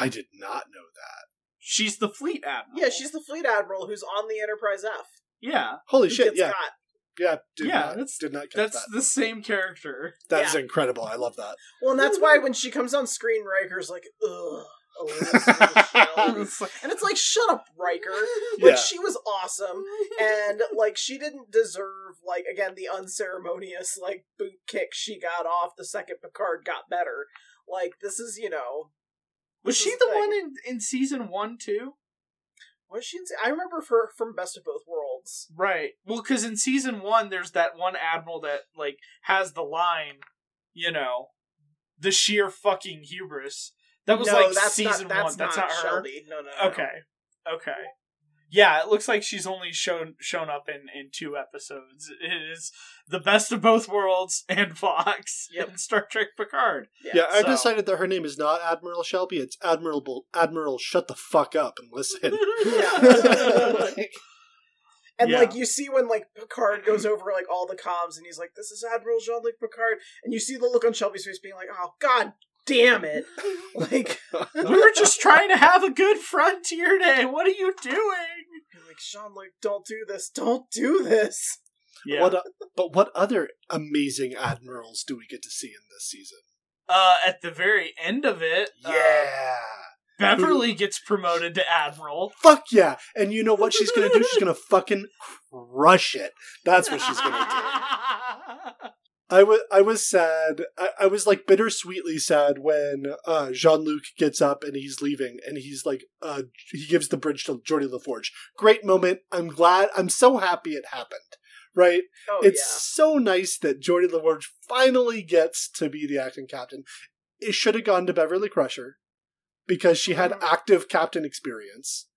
I did not know that. She's the fleet admiral. yeah, she's the fleet admiral who's on the Enterprise F. yeah. Holy who shit! Yeah, got. yeah, did Yeah, not, that's- did not catch That's that. the same character. That is yeah. incredible. I love that. Well, and that's why when she comes on screen, Riker's like, ugh. Elizabeth Shelby." It's and it's like, shut up, Riker. Yeah. Like, she was awesome. and like she didn't deserve like again the unceremonious like boot kick she got off the second Picard got better. Like this is you know was she the thing. one in, in season one too? was she? In, I remember her from Best of Both Worlds. Right. Well, because in season one, there's that one admiral that like has the line, you know, the sheer fucking hubris. That was no, like that's season not, that's one. That's not, not, her. Shelby. No, no, no. Okay. Okay. Yeah, it looks like she's only shown shown up in in two episodes. It is the best of both worlds and Fox Yep. and Star Trek Picard. Yeah, I so- decided that her name is not Admiral Shelby. It's Admiral Admiral. Shut the fuck up and listen. Like, And Yeah. like you see when like Picard goes over like all the comms and he's like, "This is Admiral Jean-Luc Picard," and you see the look on Shelby's face being like, "Oh God damn it!" Like, we were just trying to have a good frontier day. What are you doing? you're like Jean-Luc, don't do this, don't do this. Yeah. What? but what other amazing admirals do we get to see in this season? uh, at the very end of it, uh, Yeah. Beverly gets promoted to admiral. Fuck yeah! And you know what she's gonna do? She's gonna fucking crush it. That's what she's gonna do. I was I was sad. I, I was like bittersweetly sad when uh, Jean Luc gets up and he's leaving, and he's like, uh, he gives the bridge to Geordi La Forge. Great moment. I'm glad. I'm so happy it happened. Right? Oh it's so nice that Geordi La Forge finally gets to be the acting captain. It should have gone to Beverly Crusher because she had Mhm. active captain experience.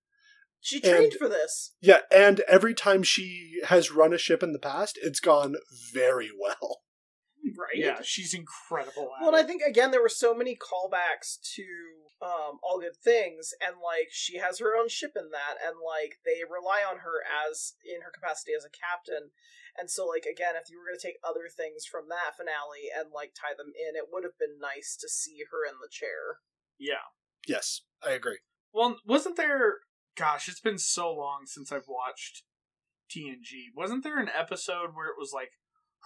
she trained and- for this. Yeah, and every time she has run a ship in the past, it's gone very well. Right. Yeah, she's incredible. At Well, and I think again there were so many callbacks to um, all good things, and like she has her own ship in that, and like they rely on her as in her capacity as a captain, and so like again, if you were going to take other things from that finale and like tie them in, it would have been nice to see her in the chair. yeah. Yes, I agree. Well, wasn't there? Gosh, it's been so long since I've watched TNG. Wasn't there an episode where it was like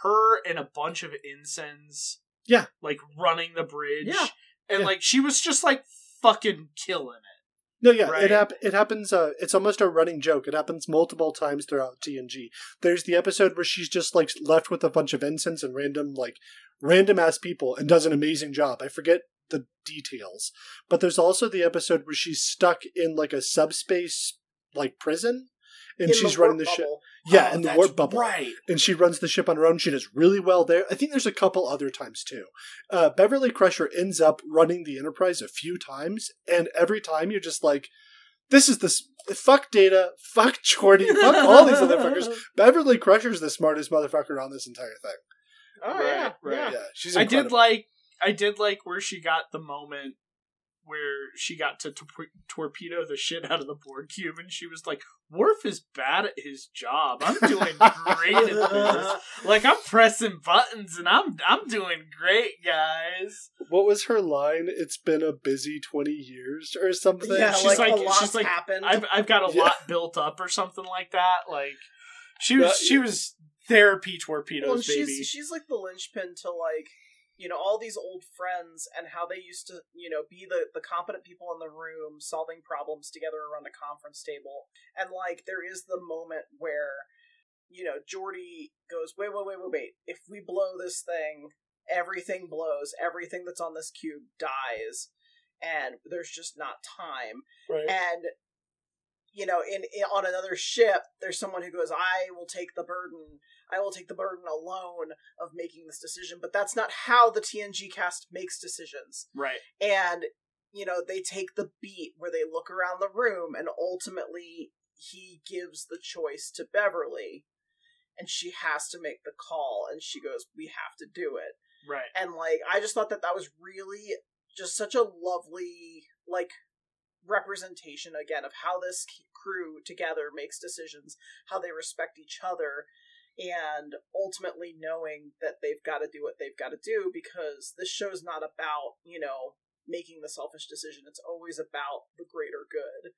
her and a bunch of ensigns. Yeah. like running the bridge. Yeah. and Yeah. like she was just like fucking killing it. No, yeah, Right. it hap- it happens. Uh, it's almost a running joke. It happens multiple times throughout TNG. There's the episode where she's just like left with a bunch of ensigns and random like random ass people and does an amazing job. I forget the details, but there's also the episode where she's stuck in like a subspace like prison, and In she's warp running the ship. Yeah, Oh, in the that's warp bubble. right? and she runs the ship on her own. She does really well there. I think there's a couple other times too. Uh, Beverly Crusher ends up running the Enterprise a few times, and every time you're just like, "This is the fuck Data, fuck Geordi, fuck all these other fuckers." Beverly Crusher's the smartest motherfucker on this entire thing. Oh Right, yeah, right. yeah. Yeah, she's. I did like I did like where she got the moment where she got to tor- torpedo the shit out of the Borg cube, and she was like, "Worf is bad at his job. I'm doing great at this. Like I'm pressing buttons, and I'm I'm doing great, guys." What was her line? It's been a busy twenty years or something. Yeah, She's like, like- a lot's she's like, happened. I've I've got a Yeah. lot built up, or something like that. Like she was Yeah, she was therapy torpedoes, well, and baby. she's she's like the linchpin to like you know all these old friends and how they used to you know be the the competent people in the room solving problems together around a conference table. And like there is the moment where you know Geordi goes wait wait wait wait wait. If we blow this thing everything blows. Everything that's on this cube dies. And there's just not time. Right. and you know in, in on another ship there's someone who goes i will take the burden i will take the burden alone of making this decision but that's not how the tng cast makes decisions right. and you know they take the beat where they look around the room and ultimately he gives the choice to beverly and she has to make the call and she goes we have to do it Right. and like i just thought that that was really just such a lovely like representation again of how this crew together makes decisions how they respect each other and ultimately knowing that they've got to do what they've got to do because this show's not about you know making the selfish decision it's always about the greater good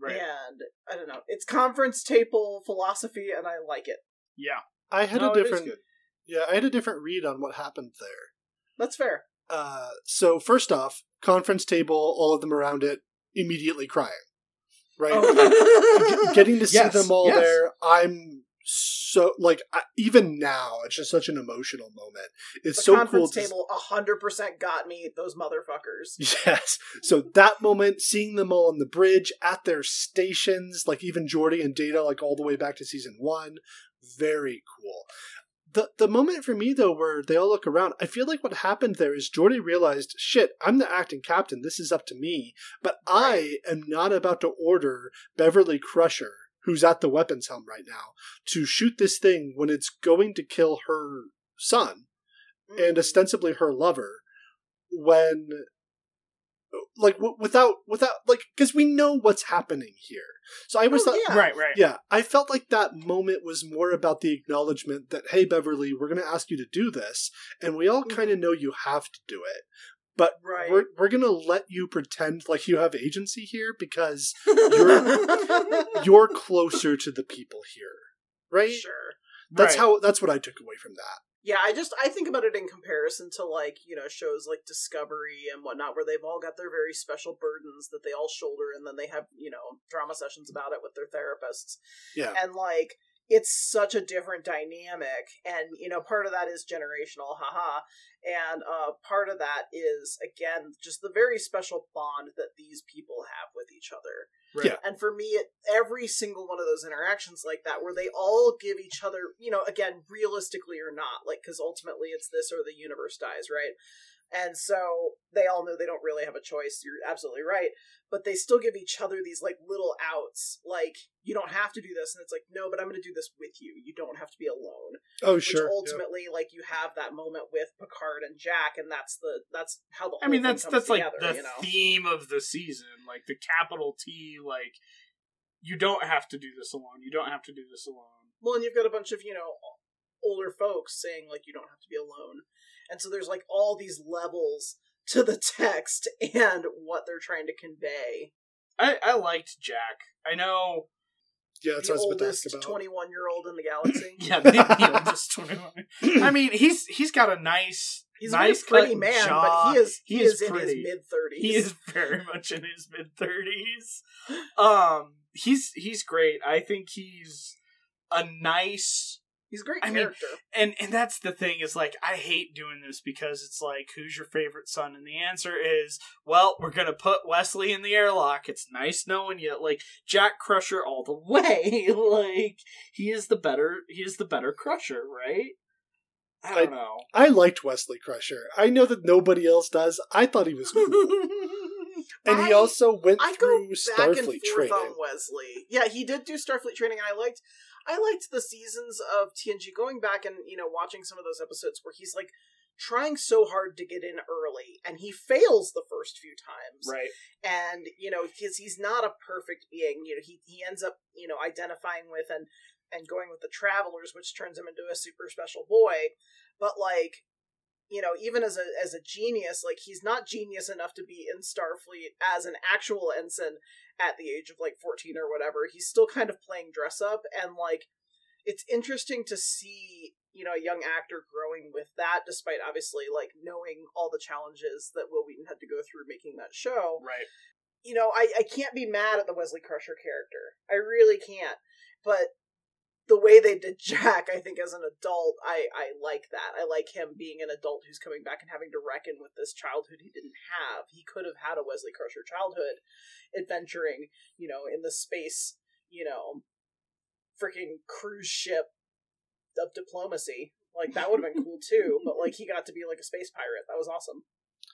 Right. and i don't know it's conference table philosophy and i like it yeah. I had No, a different. Yeah, I had a different read on what happened there. that's fair Uh, so first off, conference table, all of them around it, immediately crying. Right, Oh. G- getting to see Yes, them all yes. there, I'm so like I, even now, it's just such an emotional moment. It's the so cool. conference To, table a hundred percent got me those motherfuckers. Yes. So that moment, seeing them all on the bridge at their stations, like even Geordi and Data, like all the way back to season one, very cool. The the moment for me though, where they all look around, I feel like what happened there is Geordi realized, shit, I'm the acting captain. This is up to me. But I am not about to order Beverly Crusher who's at the weapons helm right now, to shoot this thing when it's going to kill her son and mm. ostensibly her lover when like w- without without like because we know what's happening here so i was Oh, yeah. Right, right. yeah i felt like that moment was more about the acknowledgement that hey beverly we're going to ask you to do this and we all mm. kind of know you have to do it but Right. we're, we're going to let you pretend like you have agency here because you're you're closer to the people here right sure. that's Right. how that's what i took away from that Yeah, I just I think about it in comparison to like you know shows like Discovery and whatnot, where they've all got their very special burdens that they all shoulder, and then they have you know drama sessions about it with their therapists, yeah. And like it's such a different dynamic, and you know part of that is generational, haha, and uh part of that is again just the very special bond that these people have with each other. Right. Yeah. And for me, it, every single one of those interactions like that, where they all give each other, you know, again, realistically or not, like, because ultimately it's this or the universe dies, right? And so they all know they don't really have a choice. You're absolutely right. But they still give each other these, like, little outs. Like, you don't have to do this. And it's like, no, but I'm going to do this with you. You don't have to be alone. oh Which sure yeah. ultimately, like, you have that moment with Picard and Jack. And that's the, that's how the I mean, whole thing that's comes that's like the you know? theme of the season, like the capital T. Like, you don't have to do this alone. You don't have to do this alone. Well, and you've got a bunch of, you know, older folks saying, like, you don't have to be alone. And so there's, like, all these levels to the text and what they're trying to convey. I I liked Jack. I know. yeah that's the what i was about to oldest ask about 21 year old in the galaxy. Yeah, the, the oldest twenty-one. I mean, he's he's got a nice, He's nice a pretty man, jaw. but he is he, He is, is in his mid 30s. He is very much in his mid thirties. Um, he's he's great. I think he's a nice He's a great I mean, and and that's the thing is like I hate doing this because it's like who's your favorite son and the answer is well we're gonna put Wesley in the airlock. It's nice knowing you. Like Jack Crusher all the way. like he is the better. He is the better Crusher, right? I don't know. I liked Wesley Crusher. I know that nobody else does. I thought he was cool. and he also went I go through back and Starfleet forth training. on Wesley. Yeah, he did do Starfleet training, and I liked, I liked the seasons of TNG. Going back and you know watching some of those episodes where he's like trying so hard to get in early, and he fails the first few times. right. and you know because he's not a perfect being you know he, he ends up you know identifying with and and going with the travelers which turns him into a super special boy but like you know even as a as a genius like he's not genius enough to be in starfleet as an actual ensign at the age of like 14 or whatever he's still kind of playing dress up and like it's interesting to see you know a young actor growing with that despite obviously like knowing all the challenges that wil wheaton had to go through making that show Right. you know, I, I can't be mad at the Wesley Crusher character. I really can't. But the way they did Jack, I think as an adult, I, I like that. I like him being an adult who's coming back and having to reckon with this childhood he didn't have. He could have had a Wesley Crusher childhood adventuring, you know, in the space, you know, freaking cruise ship of diplomacy. Like that would have been cool too, but like he got to be like a space pirate. That was awesome.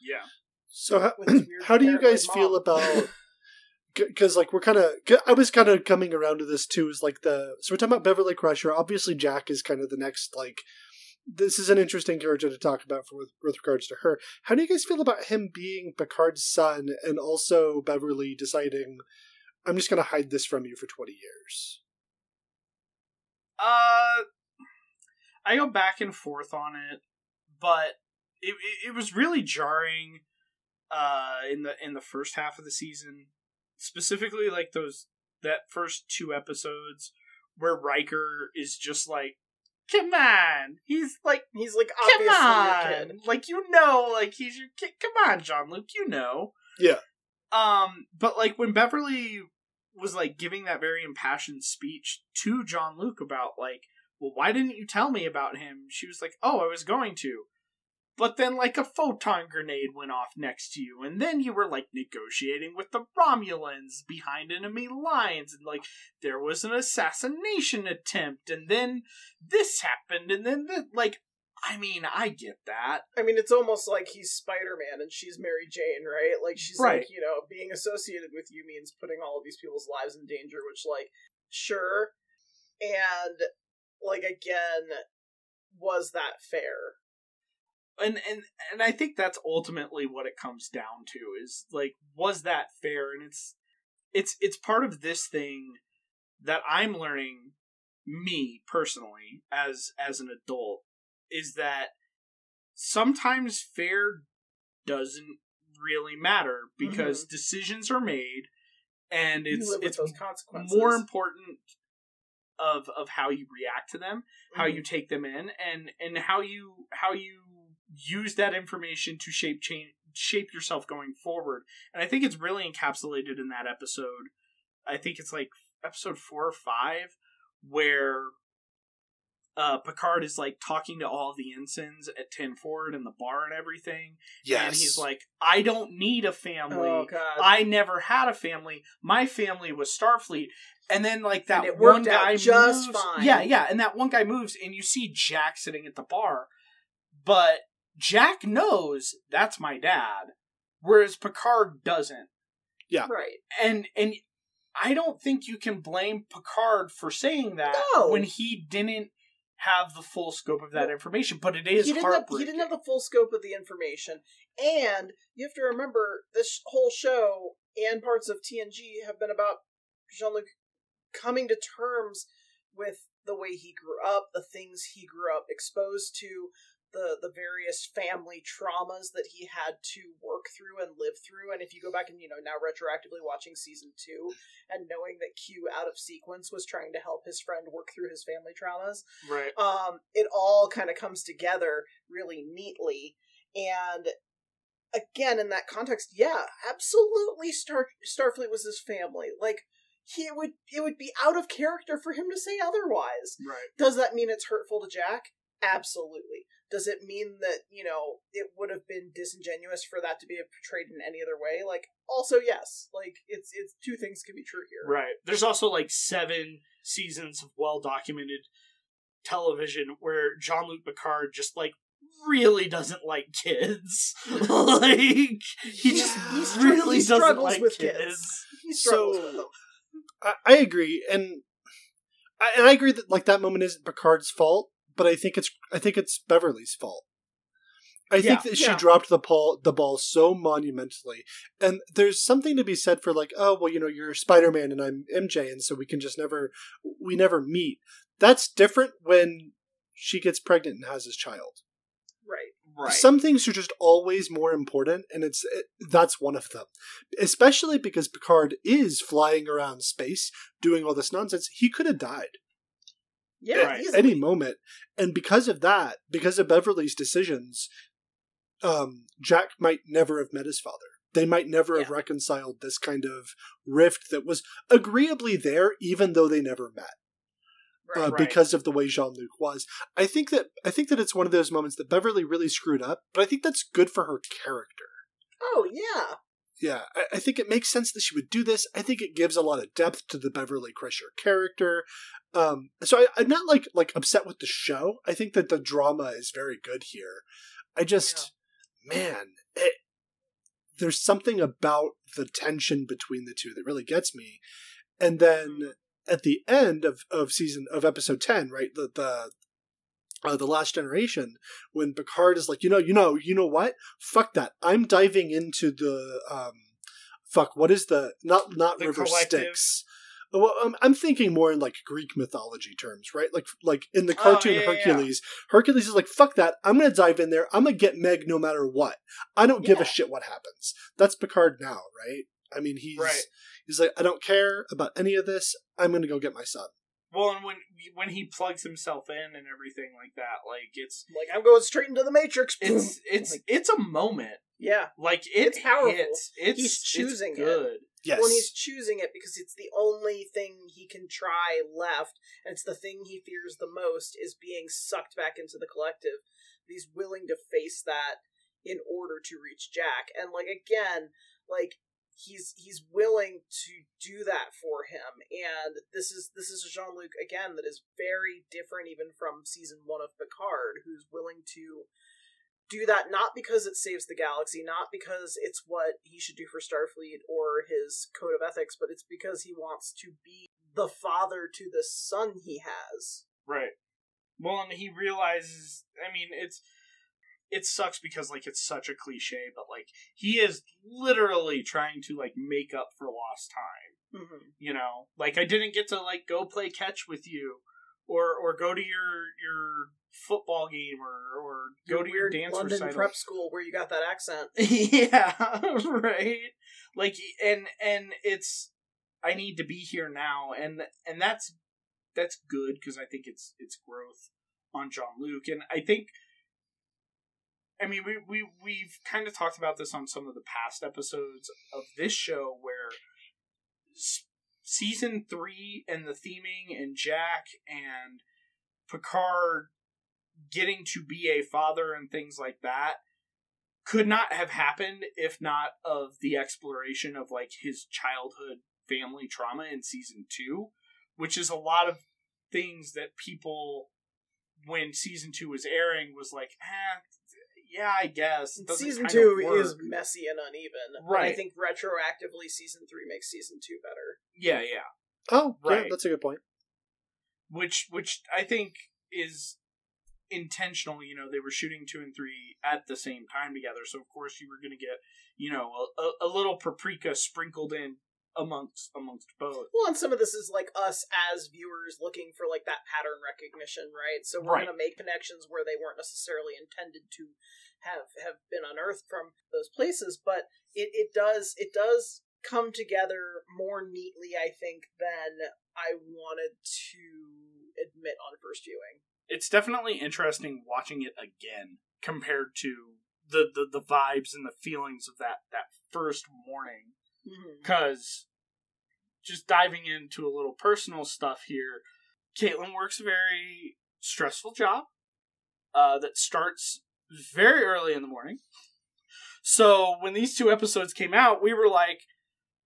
Yeah. So how, With his weird how do you guys feel about? Because like we're kind of, I was kind of coming around to this too. Is like the so we're talking about Beverly Crusher. Obviously, Jack is kind of the next like. This is an interesting character to talk about for with, with regards to her. How do you guys feel about him being Picard's son and also Beverly deciding, I'm just going to hide this from you for 20 years? Uh, I go back and forth on it, but it, it, it was really jarring. Uh, in the in the first half of the season, specifically like those that first two episodes where Riker is just like, "Come on," he's like, He's like "Come obviously on," your kid. like you know, like he's your kid. Come on, Jean Luc, you know. Yeah. Um, but like when Beverly was like giving that very impassioned speech to Jean Luc about like, well, why didn't you tell me about him? She was like, oh, I was going to. But then like a photon grenade went off next to you, and then you were like negotiating with the Romulans behind enemy lines, and like there was an assassination attempt, and then this happened, and then the, like, I mean, I get that. I mean, it's almost like he's Spider Man and she's Mary Jane, right? Like she's Right. like, you know, being associated with you means putting all of these people's lives in danger, which like sure. And like again, was that fair? And and and I think that's ultimately what it comes down to is like was that fair? And it's it's it's part of this thing that I'm learning me personally as as an adult is that sometimes fair doesn't really matter because decisions are made and it's it's more important of of how you react to them how Mhm. you take them in and and how you how you use that information to shape change shape yourself going forward and i think it's really encapsulated in that episode i think it's like episode four or five where uh picard is like talking to all the ensigns at ten forward and the bar and everything Yes. and he's like i don't need a family Oh god. I never had a family. My family was Starfleet. And then like that it one worked out guy just moves. fine. Yeah, yeah, and that one guy moves and you see Jack sitting at the bar. But Jack knows that's my dad, whereas Picard doesn't. Yeah. Right. And and I don't think you can blame Picard for saying that No. when he didn't have the full scope of that information. But it is he didn't have, he didn't have the full scope of the information and you have to remember this whole show and parts of tng have been about jean-luc coming to terms with the way he grew up the things he grew up exposed to the the various family traumas that he had to work through and live through and if you go back and you know now retroactively watching season two and knowing that q out of sequence was trying to help his friend work through his family traumas right. um, it all kind of comes together really neatly. And again, in that context, yeah, absolutely, Star Starfleet was his family. Like he would, it would be out of character for him to say otherwise. Right. Does that mean it's hurtful to Jack? Absolutely. Does it mean that you know it would have been disingenuous for that to be portrayed in any other way? Like, also yes. Like, it's it's two things can be true here. Right. There's also like seven seasons of well documented television where Jean Luc Picard just like really doesn't like kids. like he just Yeah. He str- really he doesn't struggles like with kids. kids. He struggles So- with them. I, I agree, and I, and I agree that like that moment isn't Picard's fault, but I think it's I think it's Beverly's fault. I Yeah, think that she yeah. dropped the ball the ball so monumentally, and there's something to be said for like, oh well, you know, you're Spider Man and I'm MJ, and so we can just never we never meet. That's different when she gets pregnant and has his child. Right. Right. Some things are just always more important, and it's it, that's one of them. Especially because Picard is flying around space doing all this nonsense. He could have died Yeah, Right. easily. any moment, and because of that, because of Beverly's decisions, um, Jack might never have met his father. They might never have reconciled this kind of rift that was agreeably there, even though they never met Right. uh, Right. because of the way Jean Luc was. I think that I think that it's one of those moments that Beverly really screwed up, but I think that's good for her character. oh yeah. Yeah, I, I think it makes sense that she would do this. I think it gives a lot of depth to the Beverly Crusher character. Um, so I, I'm not like like upset with the show. I think that the drama is very good here. I just, man, it, there's something about the tension between the two that really gets me. And then at the end of, of season of episode ten, right, the the uh, the last generation, when Picard is like, you know, you know, you know what? Fuck that. I'm diving into the um, fuck. What is the not not The River collective. Styx? Well, I'm, I'm thinking more in like Greek mythology terms, right? Like like in the Oh, cartoon yeah, yeah, yeah. Hercules, Hercules is like, fuck that. I'm gonna dive in there. I'm gonna get Meg no matter what. I don't give a shit what happens. That's Picard now, right? I mean, he's Right. he's like, I don't care about any of this. I'm gonna go get my son. Well, and when when he plugs himself in and everything like that, like it's Like I'm going straight into the Matrix. it's it's Like, it's a moment. yeah. Like it It's powerful. hits. It's He's choosing it's it. good. Yes. When he's choosing it because it's the only thing he can try left, and it's the thing he fears the most is being sucked back into the collective. He's willing to face that in order to reach Jack. And like again, like he's he's willing to do that for him. And this is this is a Jean Luc again that is very different even from season one of Picard, who's willing to do that not because it saves the galaxy, not because it's what he should do for Starfleet or his code of ethics, but it's because he wants to be the father to the son he has. Right. Well, and he realizes. I mean, it's it sucks because like it's such a cliche, but like he is literally trying to like make up for lost time. Mm-hmm. You know, like I didn't get to like go play catch with you, or or go to your your football game, or or go to your dance London recital. prep school where you got that accent. yeah, right. Like and and it's I need to be here now, and and that's that's good because I think it's it's growth on Jean Luc, and I think. I mean, we, we, we've kind of talked about this on some of the past episodes of this show where s- season three and the theming and Jack and Picard getting to be a father and things like that could not have happened if not of the exploration of like his childhood family trauma in season two, which is a lot of things that people when season two was airing was like, eh, yeah, I guess. Season two work. is messy and uneven. but Right. I think retroactively, season three makes season two better. yeah, yeah. Oh, yeah, Right. that's a good point. which which I think is intentional. You know, they were shooting two and three at the same time together, so of course you were going to get you know a, a, a little paprika sprinkled in amongst amongst both. Well, and some of this is like us as viewers looking for like that pattern recognition, right? So we're Right. going to make connections where they weren't necessarily intended to have have been unearthed from those places, but it it does it does come together more neatly, I think, than I wanted to admit on first viewing. It's definitely interesting watching it again compared to the the, the vibes and the feelings of that that first morning. Mm-hmm. because just diving into a little personal stuff here, Caitlin works a very stressful job uh, that starts very early in the morning. So when these two episodes came out, we were like,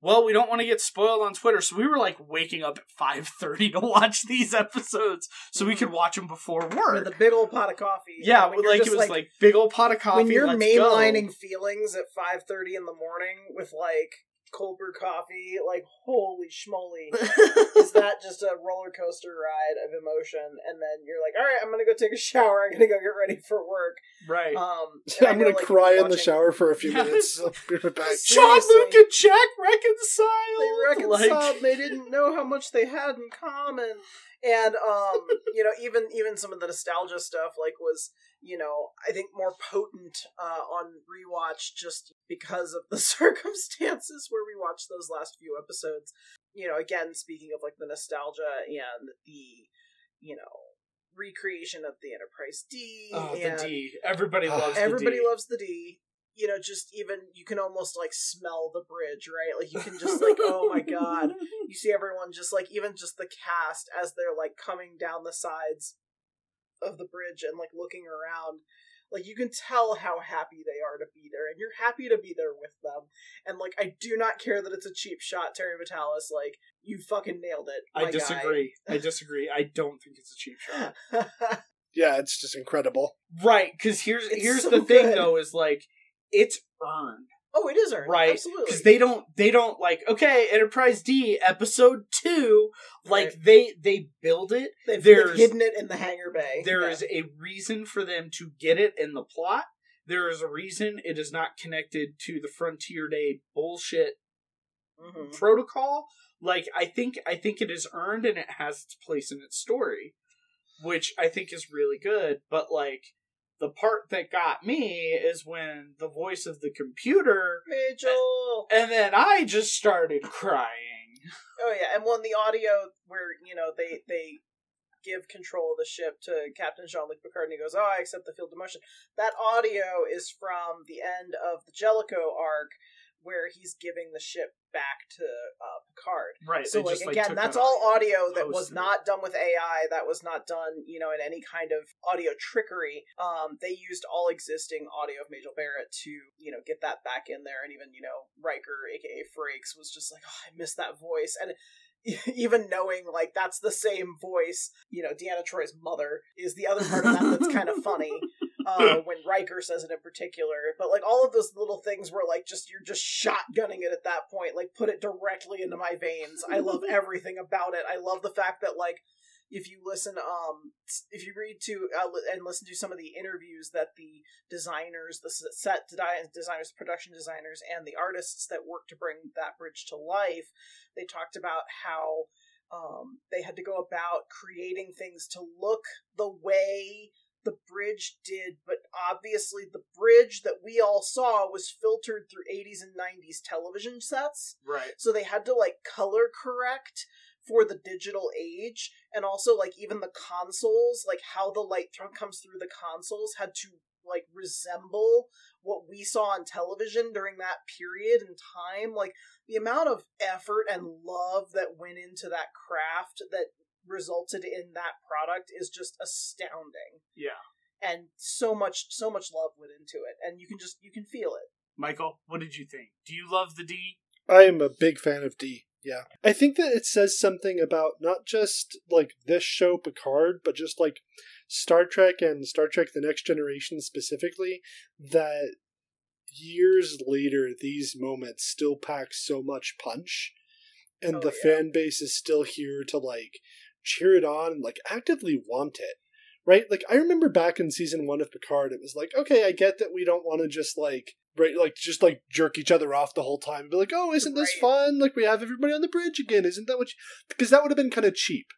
well, we don't want to get spoiled on Twitter, so we were like waking up at five thirty to watch these episodes so we could watch them before work. With a big old pot of coffee. yeah, when like it was like, big old pot of coffee. when you're mainlining go. feelings at 5.30 in the morning with like cold coffee like holy schmoly is that just a roller coaster ride of emotion and then you're like all right i'm gonna go take a shower i'm gonna go get ready for work right? um I I'm know, gonna like, cry in the shower for a few minutes. I'll be right back. John seriously. Luke and Jack reconciled. they reconciled Like- they didn't know how much they had in common and um you know even even some of the nostalgia stuff like was you know i think more potent uh on rewatch just because of the circumstances where we watched those last few episodes. You know again speaking of like the nostalgia and the you know recreation of the enterprise d Oh, and the D. Everybody loves everybody the D. loves the d. You know just even you can almost like smell the bridge right? Like you can just like oh my god. You see everyone just like even just the cast as they're like coming down the sides of the bridge and like looking around like you can tell how happy they are to be there and you're happy to be there with them and like i do not care that it's a cheap shot terry matalas like you fucking nailed it I my disagree. I disagree. I don't think it's a cheap shot. Yeah, it's just incredible. Right, because here's It's here's so the thing though is like it's earned oh it is earned right absolutely because they don't they don't like okay Enterprise D episode two like Right. they they build it they've, they've hidden it in the hangar bay There Yeah. is a reason for them to get it in the plot. There is a reason it is not connected to the Frontier Day bullshit Mhm. protocol. Like I think I think it is earned and it has its place in its story, which I think is really good. But like the part that got me is when the voice of the computer, Majel. and then I just started crying. Oh yeah, and when the audio where you know they they give control of the ship to Captain Jean Luc Picard, and he goes, "Oh, I accept the field of motion." That audio is from the end of the Jellicoe arc, where he's giving the ship back to uh, Picard. Right. So like just, again, took that's that all audio that was not done with AI. That was not done, you know, in any kind of audio trickery. Um, they used all existing audio of Majel Barrett to, you know, get that back in there. And even, you know, Riker, aka Frakes, was just like, oh, I miss that voice. And even knowing like that's the same voice, you know, Deanna Troi's mother is the other part of that that's kind of funny. uh, when Riker says it in particular. But like all of those little things where like just you're just shotgunning it at that point, like put it directly into my veins. I love everything about it. I love the fact that like if you listen um if you read to uh, and listen to some of the interviews that the designers the set designers production designers and the artists that worked to bring that bridge to life they talked about how um, they had to go about creating things to look the way the bridge did, but obviously the bridge that we all saw was filtered through 80s and 90s television sets. Right. So they had to like color correct for the digital age and also like even the consoles like how the light th- comes through the consoles had to like resemble what we saw on television during that period and time like the amount of effort and love that went into that craft that resulted in that product is just astounding. Yeah. And so much so much love went into it and you can just you can feel it. Michael what did you think? Do you love the d? I am a big fan of d yeah. I think that it says something about not just like this show Picard, but just like Star Trek and Star Trek The Next Generation specifically that years later these moments still pack so much punch and oh, the yeah. fan base is still here to like cheer it on and like actively want it. Right? Like I remember back in season 1 of Picard it was like, okay, I get that we don't want to just like right like just like jerk each other off the whole time and be like oh isn't this right. fun like we have everybody on the bridge again isn't that what you... because that would have been kind of cheap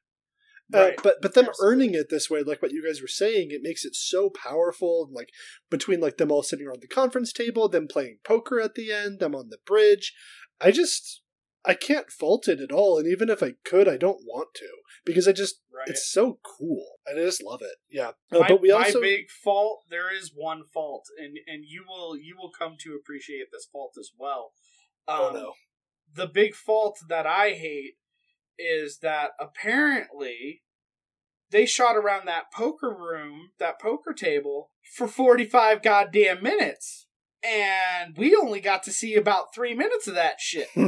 uh, right. uh, but but them Absolutely. earning it this way like what you guys were saying it makes it so powerful like between like them all sitting around the conference table them playing poker at the end them on the bridge i just i can't fault it at all and even if i could i don't want to because i just right. it's so cool I just love it. Yeah, uh, my, but we also my big fault. There is one fault, and and you will you will come to appreciate this fault as well. Oh, um, oh no! The big fault that I hate is that apparently they shot around that poker room, that poker table, for forty five goddamn minutes and we only got to see about three minutes of that shit. and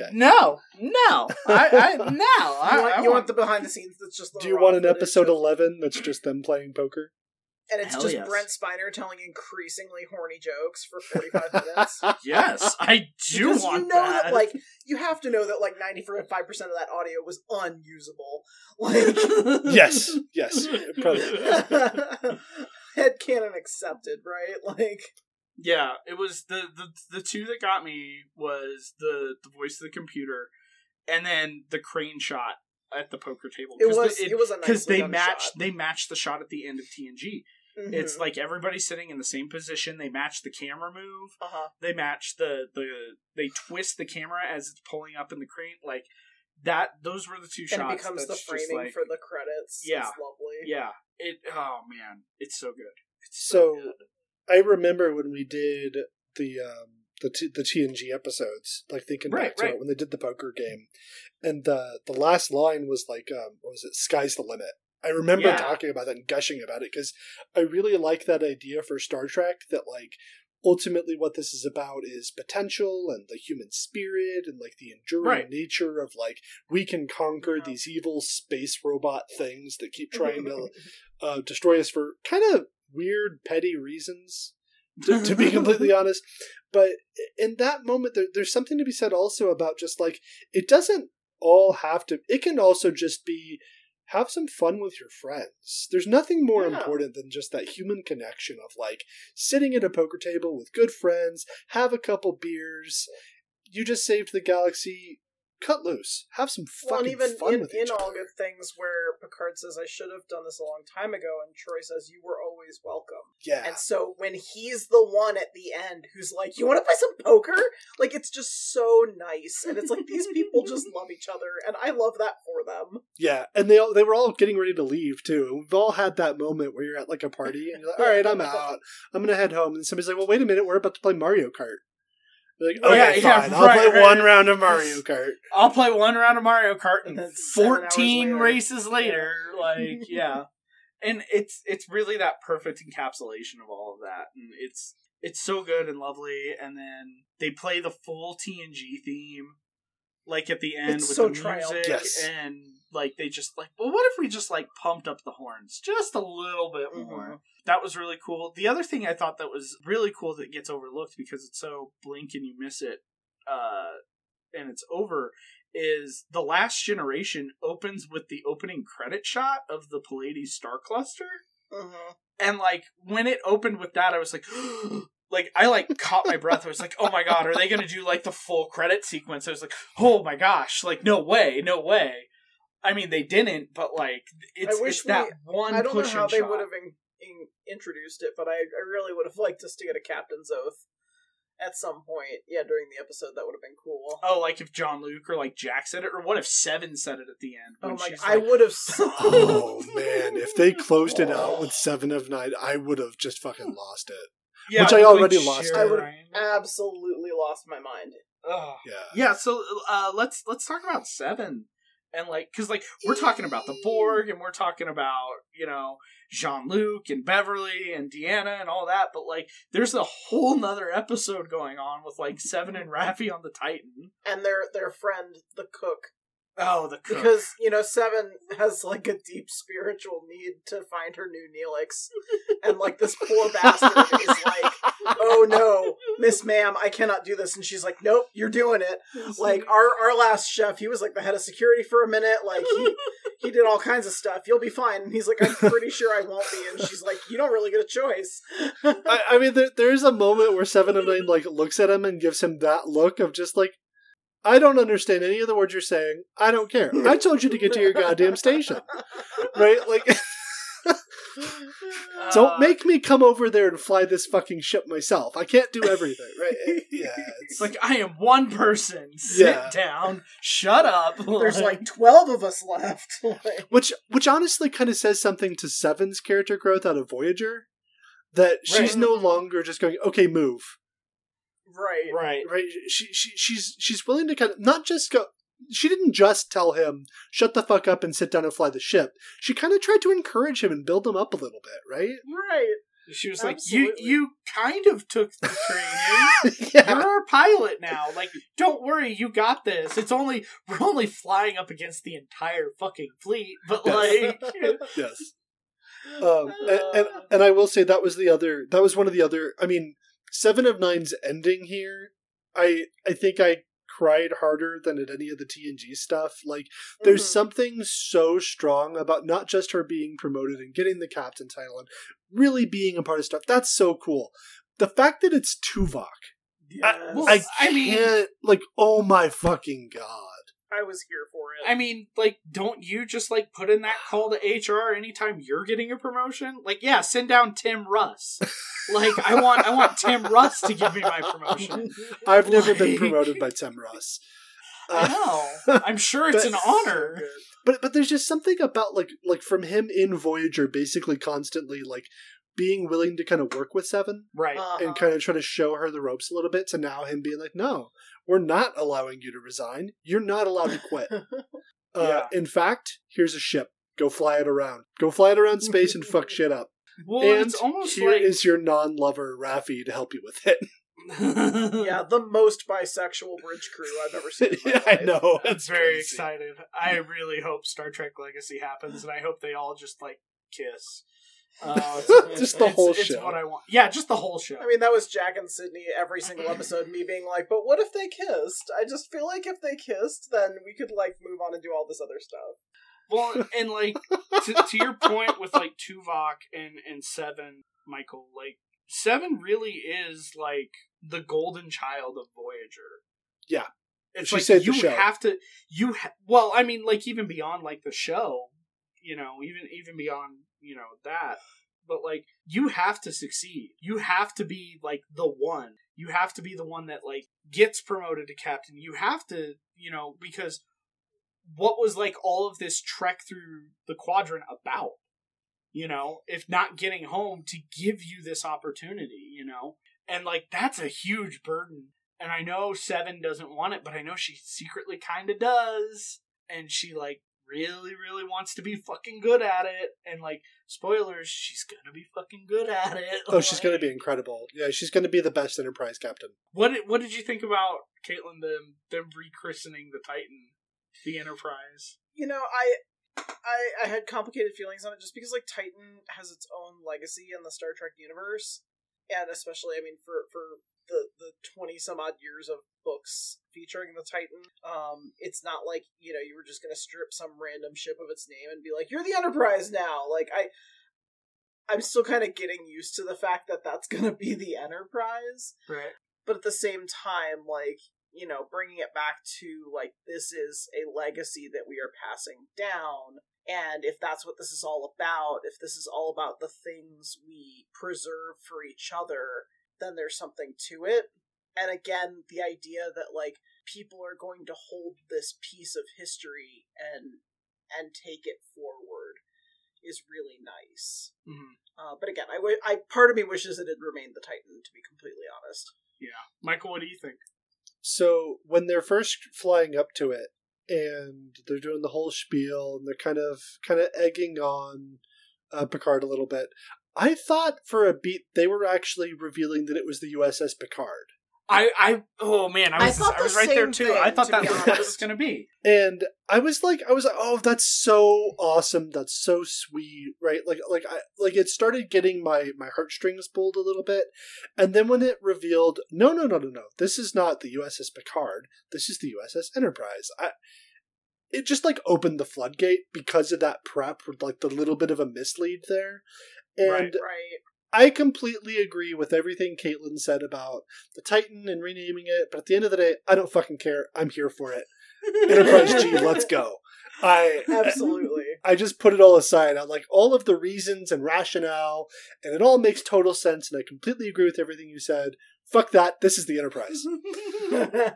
okay. no, no, I, I no, you, I, want, I you want, the behind the scenes that's just. Do you want an episode eleven that's just them playing poker? And it's Hell just yes. Brent Spiner telling increasingly horny jokes for forty five minutes. yes, I do because want you know that. that. Like you have to know that like ninety five percent of that audio was unusable. Like yes, yes, probably head canon accepted, right? Like yeah, it was the, the the two that got me was the the voice of the computer, and then the crane shot at the poker table. It was the, it, it, was because they matched they matched the shot at the end of TNG. Mm-hmm. It's like everybody sitting in the same position. They match the camera move. Uh-huh. They match the the they twist the camera as it's pulling up in the crane. Like that. Those were the two and shots. It becomes the framing like, for the credits. Yeah, it's lovely. Yeah, it oh man, it's so good. It's so, so good. I remember when we did the um the t- the TNG episodes, like thinking right, back to right. it when they did the poker game, and the the last line was like, um, what was it? Sky's the limit. I remember yeah. talking about that and gushing about it because I really like that idea for Star Trek that like ultimately what this is about is potential and the human spirit and like the enduring right. nature of like we can conquer yeah. these evil space robot things that keep trying to uh, destroy us for kind of weird petty reasons to, to be completely honest but in that moment there, there's something to be said also about just like it doesn't all have to it can also just be have some fun with your friends. There's nothing more yeah. important than just that human connection of like sitting at a poker table with good friends, have a couple beers. You just saved the galaxy cut loose, have some fun. Well, even fun in, with in all other. good things, where Picard says, "I should have done this a long time ago," and Troi says, "You were always welcome." Yeah. And so when he's the one at the end who's like, "You want to play some poker?" Like it's just so nice, and it's like these people just love each other, and I love that for them. Yeah, and they all they were all getting ready to leave too. We've all had that moment where you're at like a party and you're like, "All right, I'm out. I'm gonna head home," and somebody's like, "Well, wait a minute, we're about to play Mario Kart." Like, oh, okay, yeah, fine. Yeah, I'll right, play right. one round of Mario Kart. I'll play one round of Mario Kart and, and fourteen later. races later. Yeah. Like, yeah. And it's it's really that perfect encapsulation of all of that. And it's it's so good and lovely. And then they play the full TNG theme like at the end it's with so the music yes. and like they just like, well, what if we just like pumped up the horns just a little bit more? Mhm. That was really cool. The other thing I thought that was really cool that gets overlooked because it's so blink and you miss it, uh, and it's over. Is the last generation opens with the opening credit shot of the Pleiades star cluster? Mhm. and like when it opened with that i was like like i like caught my breath i was like oh my god are they gonna do like the full credit sequence i was like oh my gosh like no way no way i mean they didn't but like it's, I wish it's that we- one I don't know how they shot. would have in, in, introduced it, but I, I really would have liked us to get a captain's oath at some point. Yeah, during the episode, that would have been cool. oh like if jean luc or like jack said it or what if seven said it at the end Oh my! she's I would have. Oh man, if they closed it out with seven of nine, I would have just fucking lost it. yeah, which I with already lost. I would- Sharon. absolutely lost my mind. Ugh. Yeah. yeah so uh let's let's talk about seven and like because like we're talking about the borg and we're talking about you know jean-luc and beverly and deanna and all that but like there's a whole nother episode going on with like seven and Raffi on the titan. And their their friend, the cook, oh the cook. because you know Seven has like a deep spiritual need to find her new Neelix, and like this poor bastard is like, "Oh no, Miss Ma'am, I cannot do this," and she's like, "Nope, you're doing it." Like our our last chef, he was like the head of security for a minute. Like he he did all kinds of stuff. You'll be fine. And he's like, I'm pretty sure I won't be. And she's like, you don't really get a choice. I, I mean, there, there's a moment where Seven of Nine like looks at him and gives him that look of just like, I don't understand any of the words you're saying. I don't care. I told you to get to your goddamn station, right? Like, Uh, don't make me come over there and fly this fucking ship myself. I can't do everything, right? Yeah, it's it's like i am one person sit Yeah. down shut up There's like 12 of us left. Like, which which honestly kind of says something to Seven's character growth out of Voyager. That she's Right. no longer just going, okay, move. Right. right right she, she she's she's willing to kind of not just go she didn't just tell him shut the fuck up and sit down and fly the ship she kind of tried to encourage him and build him up a little bit right Right. she was like you you kind of took the training yeah You're our pilot now. Like, don't worry, you got this. It's only we're only flying up against the entire fucking fleet, but Yes. like, yes um and, and and i will say that was the other that was one of the other i mean seven of nine's ending here i i think i cried harder than at any of the tng stuff like there's Mhm. something so strong about not just her being promoted and getting the captain title and really being a part of stuff. That's so cool. The fact that it's Tuvok, I, Well, I I mean- can't like. Oh my fucking god! I was here for it. I mean, like, don't you just like put in that call to HR anytime you're getting a promotion? Like, yeah, send down Tim Russ. Like, I want I want Tim Russ to give me my promotion. I've never been promoted by Tim Russ. I Uh, know. I'm sure it's But- an honor. But but there's just something about like like from him in Voyager, basically constantly like being willing to kind of work with Seven Right. Uh-huh. and kind of try to show her the ropes a little bit. To now him being like, no, we're not allowing you to resign. You're not allowed to quit. Uh, In fact, here's a ship. Go fly it around. Go fly it around space and fuck shit up. well, and it's almost here like is your non-lover Raffi to help you with it. yeah, the most bisexual bridge crew I've ever seen. in my I life. know. I'm It's very crazy. excited. I really hope Star Trek Legacy happens, and I hope they all just like kiss. Uh, it's- Just the it's- whole it's show. what I want. Yeah, just the whole show. I mean, that was Jack and Sydney every single episode, me being like, but what if they kissed? I just feel like if they kissed, then we could, like, move on and do all this other stuff. well, and like to, to your point with like Tuvok and and Seven, Michael, like Seven really is like the golden child of Voyager. Yeah. It's She like saved the you show. have to you ha- well, I mean, like even beyond like the show, you know, even even beyond you know that, but like you have to succeed. You have to be like the one. You have to be the one that like gets promoted to captain. You have to, you know, because what was like all of this trek through the quadrant about? You know, if not getting home to give you this opportunity, you know, and like that's a huge burden. And I know Seven doesn't want it, but I know she secretly kind of does. And she like really, really wants to be fucking good at it. And like spoilers, she's gonna be fucking good at it. Oh, she's going to be incredible. Yeah, she's going to be the best Enterprise captain. What did, What did you think about Caitlin them them rechristening the Titan the Enterprise. You know, I I I had complicated feelings on it just because like Titan has its own legacy in the Star Trek universe, and especially I mean for for the the twenty some odd years of books featuring the Titan, um, it's not like you know you were just gonna strip some random ship of its name and be like you're the Enterprise now. Like I. I'm still kind of getting used to the fact that that's going to be the Enterprise Right. but at the same time like you know bringing it back to like this is a legacy that we are passing down and if that's what this is all about if this is all about the things we preserve for each other then there's something to it and again the idea that like people are going to hold this piece of history and and take it forward is really nice Mhm. uh, but again I, w- I part of me wishes it had remained the titan to be completely honest Yeah, Michael, what do you think? So when they're first flying up to it and they're doing the whole spiel and they're kind of kind of egging on uh, Picard a little bit, I thought for a beat they were actually revealing that it was the USS Picard. I, I, oh man, I I was, thought I was right there too. thing, I thought to that was what was going to be. And I was like, I was like, oh, that's so awesome. That's so sweet, right? Like, like I like it started getting my my heartstrings pulled a little bit, and then when it revealed, no, no, no, no, no, this is not the USS Picard. This is the USS Enterprise. I. It just like opened the floodgate because of that prep with like the little bit of a mislead there. And Right. right I completely agree with everything Caitlin said about the Titan and renaming it, but at the end of the day, I don't fucking care. I'm here for it. Enterprise G, let's go. I absolutely I just put it all aside. I'm like all of the reasons and rationale, and it all makes total sense, and I completely agree with everything you said. Fuck that. This is the Enterprise.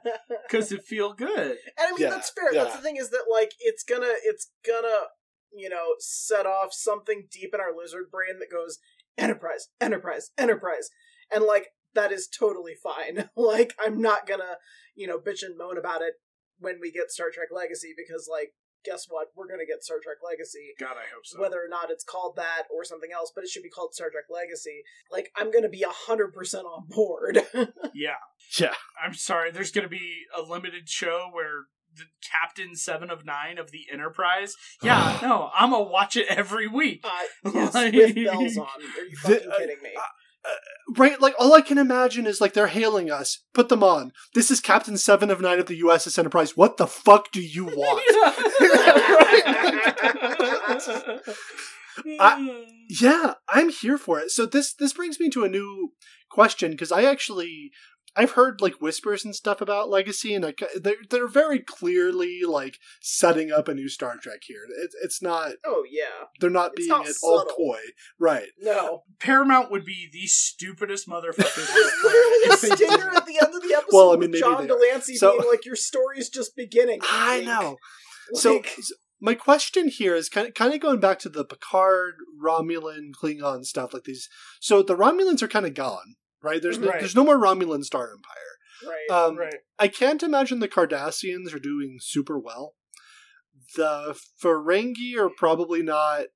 Because it feel good. And I mean Yeah, that's fair yeah. that's the thing is that like it's gonna it's gonna you know set off something deep in our lizard brain that goes enterprise enterprise enterprise and like that is totally fine like i'm not gonna you know bitch and moan about it when we get star trek legacy because like guess what we're gonna get star trek legacy God, I hope so. whether or not it's called that or something else, but it should be called Star Trek Legacy. Like, I'm gonna be hundred percent on board. yeah. Yeah. I'm sorry. There's going to be a limited show where the Captain Seven of Nine of the Enterprise. Yeah, no, I'm gonna watch it every week. uh, yes, Like- with bells on. Are you fucking The- uh, kidding me? Right? Like all I can imagine is like they're hailing us. Put them on. This is Captain Seven of Nine of the USS Enterprise. What the fuck do you want? I- Yeah, I'm here for it. So this this brings me to a new question because I actually I've heard like whispers and stuff about Legacy, and like uh, they're they're very clearly like setting up a new Star Trek here. It's it's not oh yeah, they're not It's being not at all coy, right? no. Paramount would be the stupidest motherfuckers. on Literally planet the if they did stinger at the end of the episode Well, I mean, maybe John. de Lancie So- being like, "Your story's just beginning." I Wink. know. So, Like, so my question here is kind of kind of going back to the Picard, Romulan, Klingon stuff like these. So the Romulans are kind of gone, right? There's no, Right. there's no more Romulan Star Empire. right, Um, right. I can't imagine the Cardassians are doing super well. The Ferengi are probably not.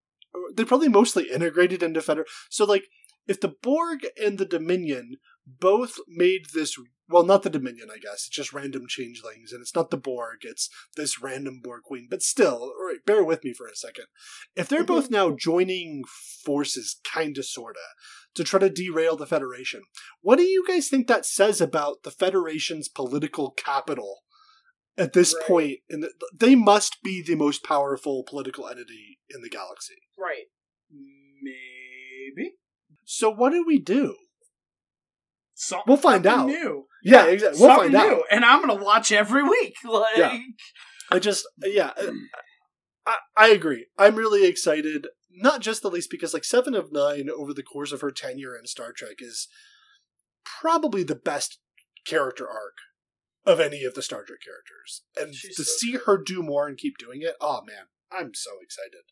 They're probably mostly integrated into Feder. So, like, if the Borg and the Dominion both made this. Well, not the Dominion, I guess. It's just random changelings, and it's not the Borg. It's this random Borg queen. But still, right, bear with me for a second. If they're mm-hmm. both now joining forces, kinda, sorta, to try to derail the Federation, what do you guys think that says about the Federation's political capital at this Right. point? In the, they must be the most powerful political entity in the galaxy. right. Maybe. So what do we do? We'll find out. New. Yeah, exactly. We'll Something find new. out. And I'm gonna watch every week. Like, Yeah. I just, yeah, uh, I, I agree. I'm really excited. Not just the least because like Seven of Nine over the course of her tenure in Star Trek is probably the best character arc of any of the Star Trek characters, and She's to so see good. her do more and keep doing it, oh man, I'm so excited.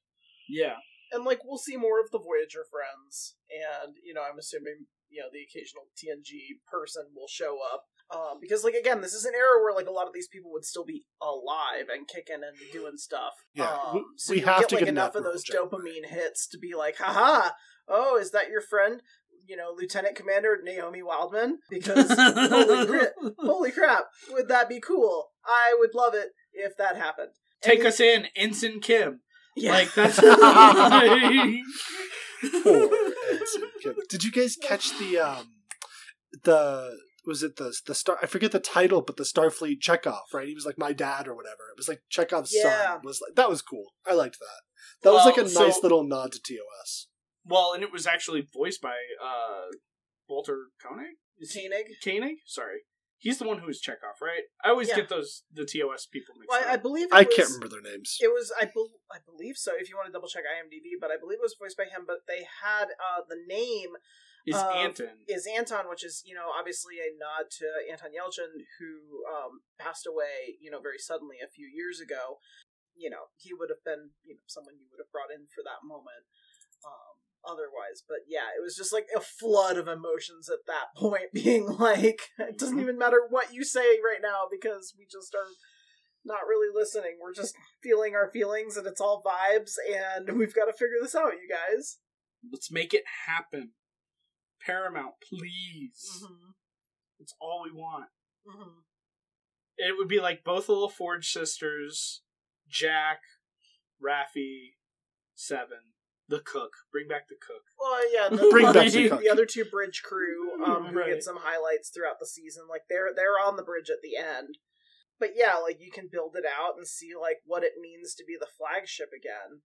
yeah. and like we'll see more of the Voyager friends, and you know, I'm assuming you know the occasional TNG person will show up. Um, because like again, this is an era where like a lot of these people would still be alive and kicking and doing stuff. Yeah, um, we- so we you'll have get to like get enough of those Janeway. dopamine hits to be like, haha, oh, is that your friend? You know, Lieutenant Commander Naomi Wildman? Because holy, cri- holy crap, would that be cool? I would love it if that happened. Take And us in, Ensign Kim. Yeah. Like that's. Poor Ensign Kim. Did you guys catch the um the was it the the star I forget the title, but the Starfleet Chekhov, right? He was like my dad or whatever. It was like Chekhov's Yeah. son. Was like that was cool. I liked that. That was like a Well, nice little nod to TOS. well, and it was actually voiced by uh, Walter Koenig. Is he Koenig? Koenig? Sorry, he's the one who was Chekhov, right? I always Yeah. get those the TOS people mixed Well, I, I up. believe it I was, can't remember their names. It was I, bel I believe so. If you want to double check IMDb, but I believe it was voiced by him. But they had uh, the name Is uh, Anton? is Anton, which is you know obviously a nod to Anton Yelchin, who um, passed away you know very suddenly a few years ago. You know he would have been you know someone you would have brought in for that moment. Um, otherwise, but yeah, it was just like a flood of emotions at that point, being like it doesn't even matter what you say right now because we just are not really listening. We're just feeling our feelings and it's all vibes and we've got to figure this out, you guys. Let's make it happen. Paramount, please. Mm-hmm. It's all we want. Mm-hmm. It would be like both the Forge sisters, Jack, Raffi, Seven, the cook. Bring back the cook. Well, yeah, the, Bring back the, cook. the other two bridge crew um, who Right. get some highlights throughout the season. Like they're they're on the bridge at the end. But yeah, like you can build it out and see like what it means to be the flagship again.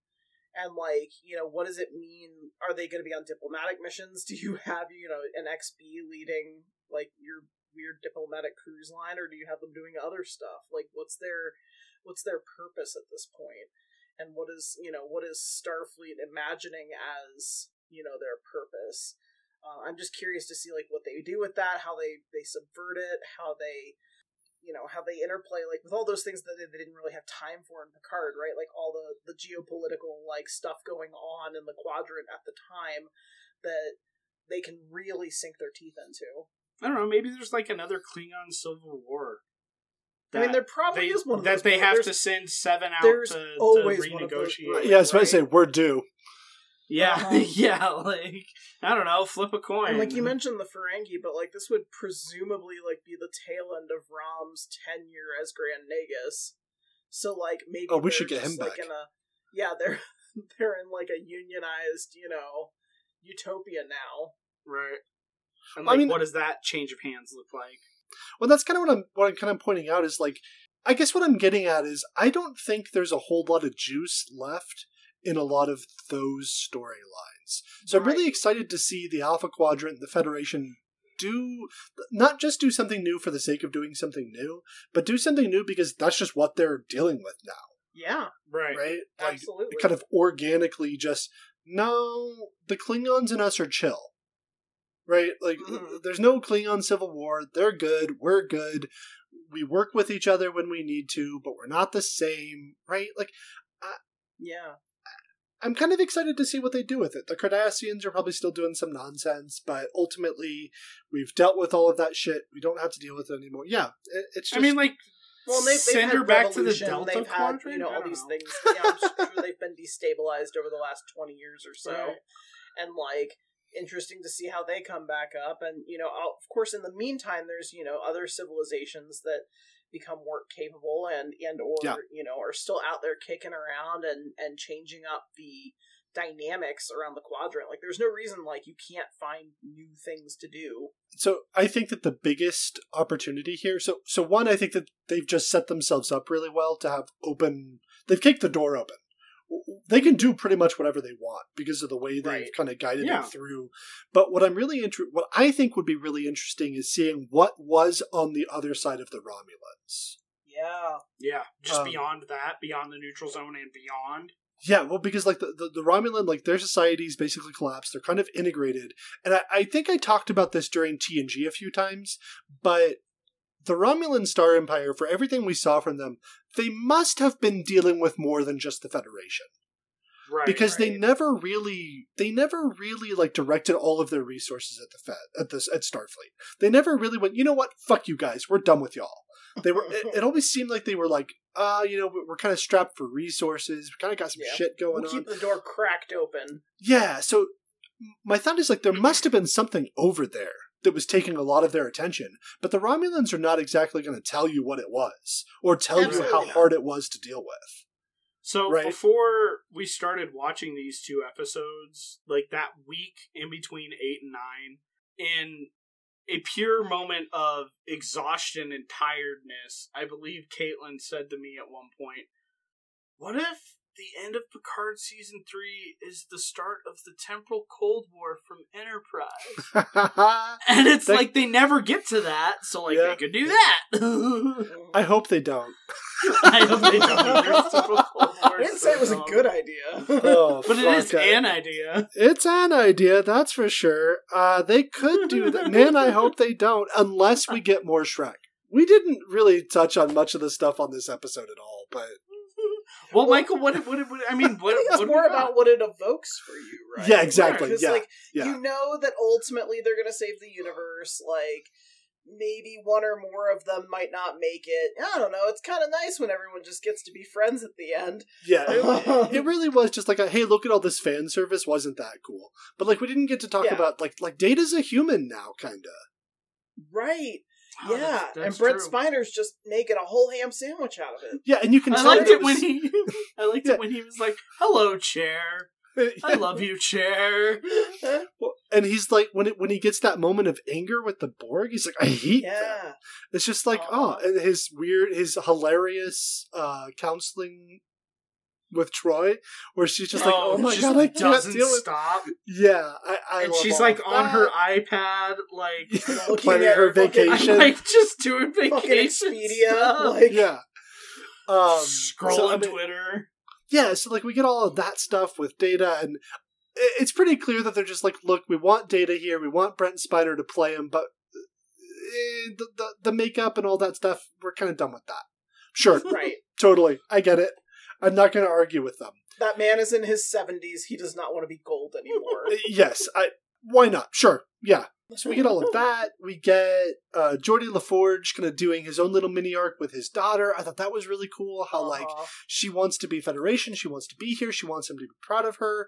And like, you know, what does it mean? Are they going to be on diplomatic missions? Do you have, you know, an XB leading like your weird diplomatic cruise line or do you have them doing other stuff? Like what's their what's their purpose at this point? And what is, you know, what is Starfleet imagining as, you know, their purpose? Uh, I'm just curious to see like what they do with that, how they they subvert it, how they you know how they interplay like with all those things that they, didn't really have time for in Picard, right? Like all the the geopolitical like stuff going on in the quadrant at the time that they can really sink their teeth into. I don't know. Maybe there's like another Klingon Civil War. I mean, there probably they, is one of that those, they have to send seven out there's to, always to one of those renegotiate. brewing. Yeah, I was about to say we're due. Yeah, Uh-huh. yeah. Like I don't know, flip a coin. And like you mentioned the Ferengi, but like this would presumably like be the tail end of Rom's tenure as Grand Nagus. So like maybe Oh, we should get him like back. in a yeah they're they're in like a unionized you know utopia now. right. And I like, mean- what does that change of hands look like? Well, that's kind of what I'm what I'm kind of pointing out is like, I guess what I'm getting at is I don't think there's a whole lot of juice left in a lot of those storylines. So I'm really excited to see the Alpha Quadrant, and the Federation do not just do something new for the sake of doing something new, but do something new because that's just what they're dealing with now, Yeah, Right. right? Like absolutely. kind of organically just no, the Klingons and us are chill. Right? Like Mhm. there's no Klingon civil war. They're good. We're good. We work with each other when we need to, but we're not the same, right? Like yeah. I'm kind of excited to see what they do with it. The Cardassians are probably still doing some nonsense, but ultimately we've dealt with all of that shit. We don't have to deal with it anymore. Yeah, it, it's just I mean, like, Well, they've, they've send her back to the Delta They've had Quadrant. you know all these know. things. Yeah, I'm sure they've been destabilized over the last twenty years or so, Right. and like interesting to see how they come back up. And you know, of course, in the meantime, there's you know other civilizations that become work capable and and or Yeah. you know are still out there kicking around and and changing up the dynamics around the quadrant like there's no reason like you can't find new things to do so I think that the biggest opportunity here. So so one, I think that they've just set themselves up really well to have open. They've kicked the door open. They can do pretty much whatever they want because of the way they've Right. kind of guided Yeah. it through. But what I'm really interested, what I think would be really interesting is seeing what was on the other side of the Romulans. yeah yeah, just Um, beyond that, beyond the neutral zone and beyond. Yeah, well, because like the, the, the Romulan, like their societies basically collapsed. They're kind of integrated. And I, I think I talked about this during TNG a few times, but the Romulan Star Empire, for everything we saw from them, they must have been dealing with more than just the Federation. Right. because they never really they never really like directed all of their resources at the Fed at this at Starfleet. They never really went, you know what, fuck you guys, we're done with y'all. They were it, it always seemed like they were like, uh, you know, we're kind of strapped for resources. We kind of got some Yeah. shit going we'll on. keep the door cracked open Yeah, so my thought is like there must have been something over there that was taking a lot of their attention, but the Romulans are not exactly going to tell you what it was or tell you how not. hard it was to deal with. So Right. before we started watching these two episodes, like that week in between eight and nine, in a pure moment of exhaustion and tiredness, I believe Caitlin said to me at one point, What if the end of Picard season three is the start of the temporal Cold War from Enterprise? And it's That- like they never get to that, so like Yeah. they could do that. I hope they don't. I hope they don't. Temporal Cold War I is didn't so say it was a good idea. Oh, But it is fuck, an idea. It's an idea, that's for sure. Uh, they could do that. Man, I hope they don't, unless we get more Shrek. We didn't really touch on much of the stuff on this episode at all, but Well, Michael, what, what, what I mean, what, I think it's what more about what it evokes for you, right? Yeah, exactly, yeah, like yeah. you know that ultimately they're gonna save the universe. Like maybe one or more of them might not make it. I don't know. It's kind of nice when everyone just gets to be friends at the end. yeah, it, um, it really was just like a hey, look at all this fan service. Wasn't that cool? But like, we didn't get to talk Yeah. about like like Data's a human now, kind of. Right. Oh, yeah. that's- that's and Brent true. Spiner's just making a whole ham sandwich out of it. Yeah, and you can I tell liked that it when he. I liked Yeah. it when he was like, "Hello, chair. I love you, chair." Well, and he's like when it when he gets that moment of anger with the Borg, he's like, I hate them. yeah. It's just like, Aw. oh, and his weird, his hilarious uh counseling with Troi, where she's just like, oh, my god, I can't doesn't deal with. stop. Yeah, I, I and love she's all like of on that. her iPad, like Looking planning at her her fucking- vacation. like just doing vacation Fucking Expedia. Like yeah. Um, scrolling so, I mean, Twitter. yeah, so like we get all of that stuff with Data, and it's pretty clear that they're just like, look, we want Data here, we want Brent Spiner to play him, but eh, the, the the makeup and all that stuff, we're kind of done with that. Sure, right. totally, I get it. I'm not going to argue with them. That man is in his seventies. He does not want to be gold anymore. Yes, I. Why not? Sure, yeah. So we get all of that. We get uh, Geordi La Forge kind of doing his own little mini arc with his daughter. I thought that was really cool. How like Uh-huh. she wants to be Federation, she wants to be here, she wants him to be proud of her,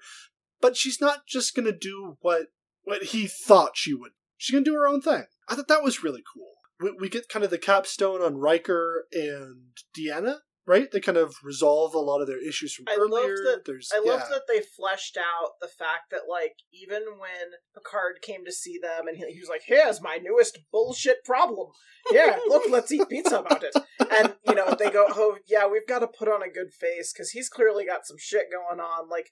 but she's not just gonna do what what he thought she would. She's gonna do her own thing. I thought that was really cool. We, we get kind of the capstone on Riker and Deanna, right? They kind of resolve a lot of their issues from I loved earlier. that- There's I love yeah. that they fleshed out the fact that, like, even when Picard came to see them and he, he was like, Here's my newest bullshit problem. Yeah, look, let's eat pizza about it. And, you know, they go, Oh, yeah, we've got to put on a good face because he's clearly got some shit going on. Like,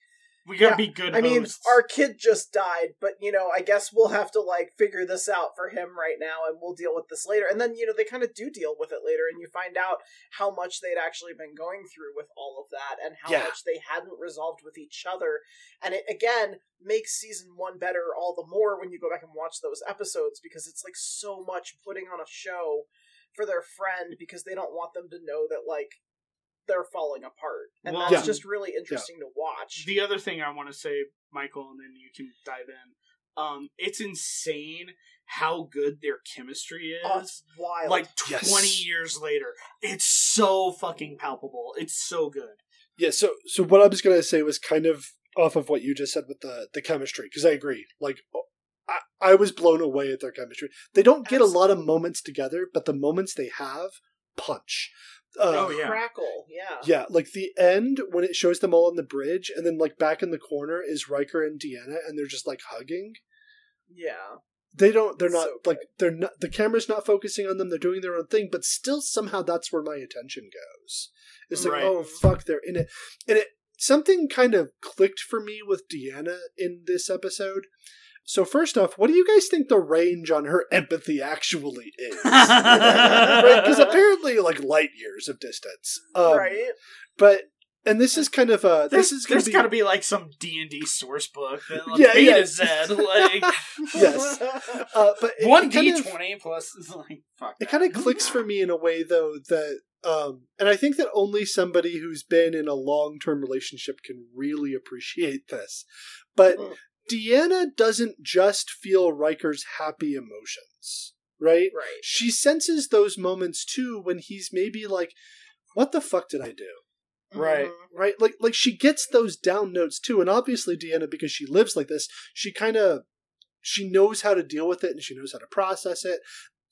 We gotta Yeah, be good. I mean, our kid just died, but, you know, I guess we'll have to, like, figure this out for him right now and we'll deal with this later. And then, you know, they kind of do deal with it later and you find out how much they'd actually been going through with all of that and how Yeah. much they hadn't resolved with each other. And it, again, makes season one better all the more when you go back and watch those episodes because it's, like, so much putting on a show for their friend because they don't want them to know that, like, they're falling apart. And Well, that's Yeah. just really interesting to watch. the other thing I want to say, Michael, and then you can dive in. Um, it's insane how good their chemistry is. Oh, it's wild. like Yes. 20 years later. It's so fucking palpable. It's so good. Yeah, so so what I was gonna say was kind of off of what you just said with the the chemistry because I agree. Like I, I was blown away at their chemistry. They don't get a lot of moments together, but the moments they have punch. Uh, Oh, yeah. crackle, yeah. yeah, like the end when it shows them all on the bridge, and then like back in the corner is Riker and Deanna, and they're just like hugging. Yeah. They don't. They're not So like they're not. The camera's not focusing on them. They're doing their own thing, but still somehow that's where my attention goes. It's like, Right. oh fuck, they're in it, and it something kind of clicked for me with Deanna in this episode. So first off, what do you guys think the range on her empathy actually is? right? Because apparently, like light years of distance. Um, right? But and this is kind of uh There's, this is gonna there's be, got to be like some D and D source book that like, Yeah, A yeah. to Z, like yes. uh, but it- one it kind D of- twenty plus is like fuck. It kind of clicks for me in a way though that um and I think that only somebody who's been in a long-term relationship can really appreciate this. But Mm. Deanna doesn't just feel Riker's happy emotions, right? right. She senses those moments too when he's maybe like what the fuck did I do? Right. Mhm. Right? Like like she gets those down notes too and obviously Deanna because she lives like this, she kind of she knows how to deal with it and she knows how to process it.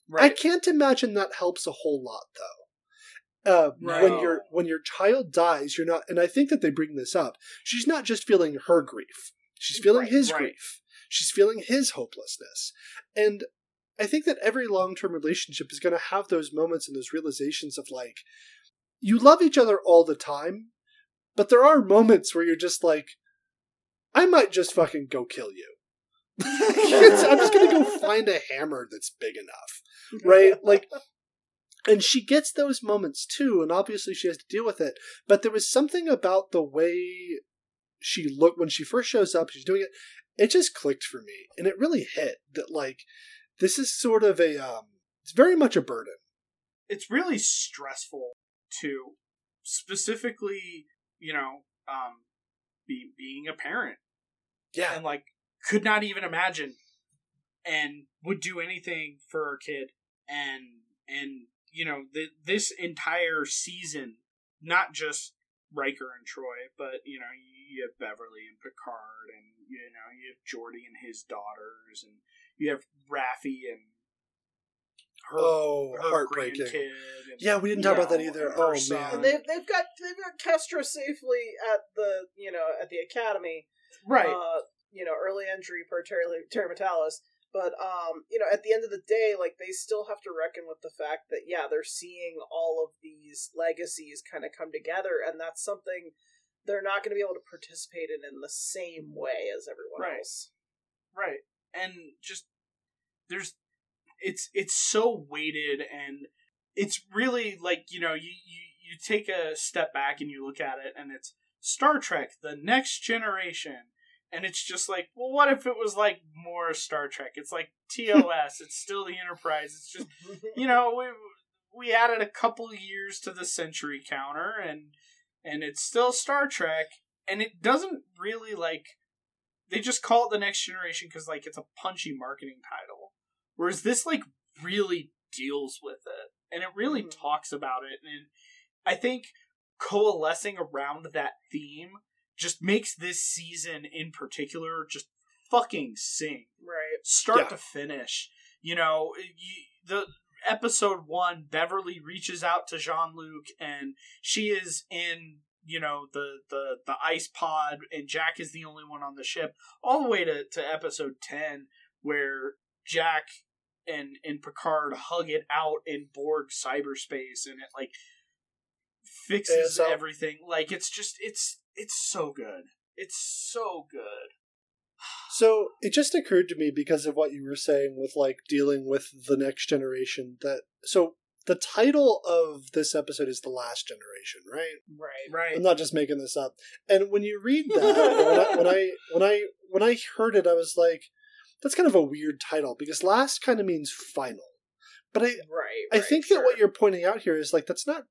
Right. I can't imagine that helps a whole lot, though. Uh, Right. When your when your child dies, you're not, and I think that they bring this up. She's not just feeling her grief; she's feeling Right, his right. grief. She's feeling his hopelessness, and I think that every long term relationship is going to have those moments and those realizations of like, you love each other all the time, but there are moments where you're just like, I might just fucking go kill you. I'm just gonna go find a hammer that's big enough, right? Like, and she gets those moments too, and obviously she has to deal with it. But there was something about the way she looked when she first shows up. She's doing it. It just clicked for me, and it really hit that like this is sort of a um, it's very much a burden. it's really stressful to specifically you know um be, being a parent Yeah, and like could not even imagine and would do anything for her kid and and you know th- this entire season not just Riker and Troi but you know you have Beverly and Picard and you know you have Geordi and his daughters and you have Raffi and her, oh, her heartbreaking. and, Yeah, we didn't you talk about that either. and Oh son. man, And they've they've got they've got Kestra safely at the you know at the academy. right Uh, you know, early entry per Terry, Terry Matalas. But um, you know, at the end of the day, like they still have to reckon with the fact that yeah, they're seeing all of these legacies kind of come together, and that's something they're not going to be able to participate in in the same way as everyone Right. else. right and just there's it's it's so weighted and it's really like you know you, you you take a step back and you look at it and it's star trek the next generation and it's just like well what if it was like more star trek it's like tos it's still the enterprise it's just you know we we added a couple years to the century counter and and it's still Star Trek and it doesn't really like they just call it the next generation because like it's a punchy marketing title whereas this like really deals with it and it really Mhm. talks about it and I think coalescing around that theme just makes this season in particular just fucking sing right. start Yeah. to finish. You know, you, the episode one, Beverly reaches out to Jean Luc, and she is in you know the the the ice pod, and Jack is the only one on the ship. All the way to to episode ten, where Jack and and Picard hug it out in Borg cyberspace, and it like fixes ASL. everything. Like it's just it's it's so good. It's so good. So it just occurred to me because of what you were saying with like dealing with the next generation that so the title of this episode is the last generation, right? Right. Right. I'm not just making this up. And when you read that, when, I, when I when I when I heard it, I was like, that's kind of a weird title because last kind of means final. But I Right. I right, think that what you're pointing out here is like that's not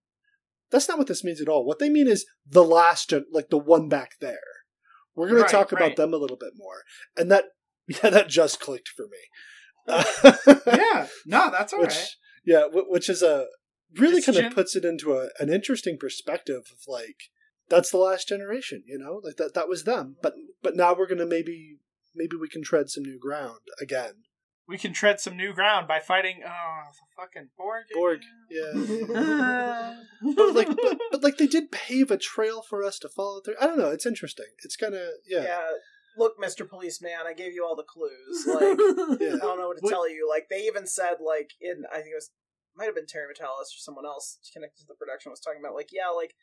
that's not what this means at all. What they mean is the last gen, like the one back there. We're going Right, to talk about them a little bit more, and that yeah, that just clicked for me. yeah, no, that's all which right. yeah, wh- which is a really kind of puts it into a, an interesting perspective of like that's the last generation, you know, like that that was them, but but now we're going to maybe maybe we can tread some new ground again. We can tread some new ground by fighting. Oh, the fucking Borg. Borg, yeah. but like but, but like they did pave a trail for us to follow through. I don't know. It's interesting. It's kind of yeah. yeah. Look, Mr. Policeman, I gave you all the clues. Like, yeah. I don't know what to What- tell you. Like, they even said, like, in, I think it was, might have been Terry Matalas or someone else connected to the production was talking about, like, yeah, like,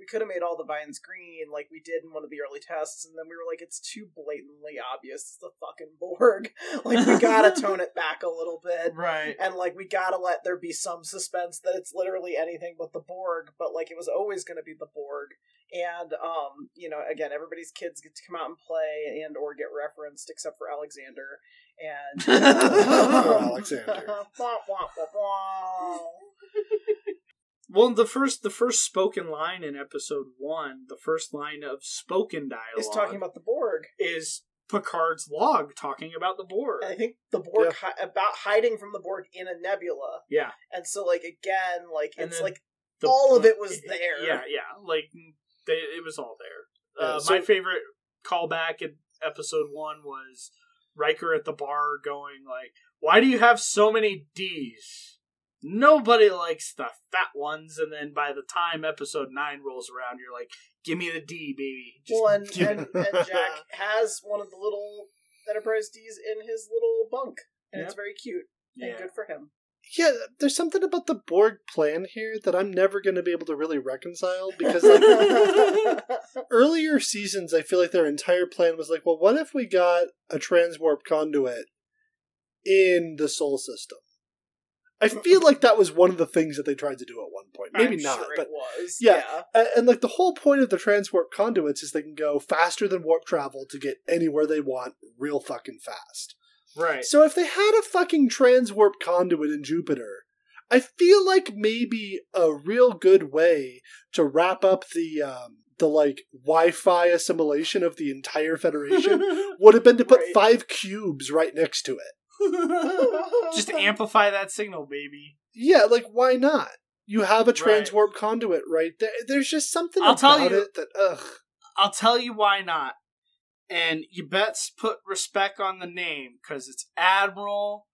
we could have made all the vines green like we did in one of the early tests, and then we were like, it's too blatantly obvious it's the fucking Borg. like, we gotta tone it back a little bit. Right. And like we gotta let there be some suspense that it's literally anything but the Borg, but like it was always gonna be the Borg. And um, you know, again, everybody's kids get to come out and play and or get referenced, except for Alexander. And Alexander. Wah, wah, wah. Well, the first the first spoken line in episode one, the first line of spoken dialogue is talking about the Borg. is Picard's log talking about the Borg. And I think the Borg hi- about hiding from the Borg in a nebula. Yeah, And so like again, like And it's like the- all of it was there. Yeah, yeah, like they, it was all there. Yeah, uh, so- my favorite callback in episode one was Riker at the bar going like, "Why do you have so many D's?" Nobody likes the fat ones, and then by the time episode nine rolls around, you're like, "Give me the D, baby." Just well, and, and, and Jack has one of the little Enterprise D's in his little bunk, and it's very cute and yeah. good for him. Yeah, there's something about the Borg plan here that I'm never going to be able to really reconcile because like earlier seasons, I feel like their entire plan was like, well, what if we got a transwarp conduit in the Sol system? I feel like that was one of the things that they tried to do at one point. Maybe I'm not, sure but it was. yeah. yeah. and, and like the whole point of the transwarp conduits is they can go faster than warp travel to get anywhere they want real fucking fast. right. So if they had a fucking transwarp conduit in Jupiter, I feel like maybe a real good way to wrap up the um, the like Wi-Fi assimilation of the entire Federation would have been to put Right. five cubes right next to it. Just amplify that signal, baby. Yeah, like why not? You have a Right. transwarp conduit right there. There's just something I'll about tell you- it that ugh. I'll tell you why not. And you best put respect on the name, because it's Admiral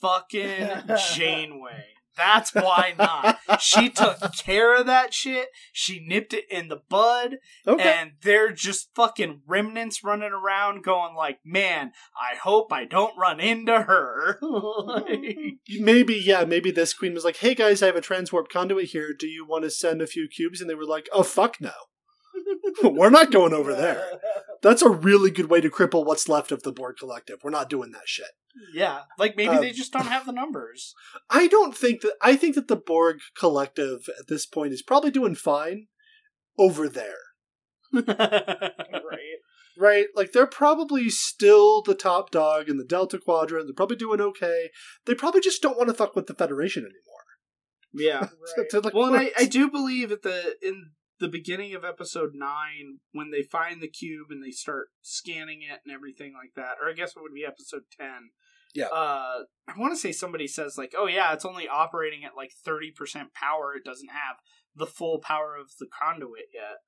fucking Janeway. That's why not. She took care of that shit. She nipped it in the bud. Okay. And they're just fucking remnants running around going like, man, I hope I don't run into her. Like, Maybe, yeah, maybe this queen was like, hey guys, I have a transwarp conduit here. Do you want to send a few cubes? And they were like, oh, fuck no. We're not going over there. That's a really good way to cripple what's left of the Borg Collective. We're not doing that shit. yeah. Like maybe Um, they just don't have the numbers. I don't think that. I think that the Borg Collective at this point is probably doing fine over there. right. Right? Like, they're probably still the top dog in the Delta Quadrant. They're probably doing okay. They probably just don't want to fuck with the Federation anymore. yeah. Right. Like, Well, and I, I do believe at the in the beginning of episode nine, when they find the cube and they start scanning it and everything like that, or I guess it would be episode ten. Yeah. Uh, I want to say somebody says like, "Oh yeah, it's only operating at like thirty percent power. It doesn't have the full power of the conduit yet."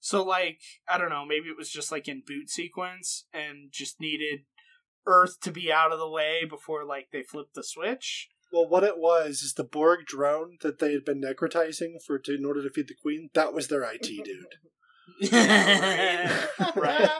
So like, I don't know. Maybe it was just like in boot sequence and just needed Earth to be out of the way before like they flipped the switch. Well, what it was is the Borg drone that they had been necrotizing for to, in order to feed the Queen. That was their IT dude. right.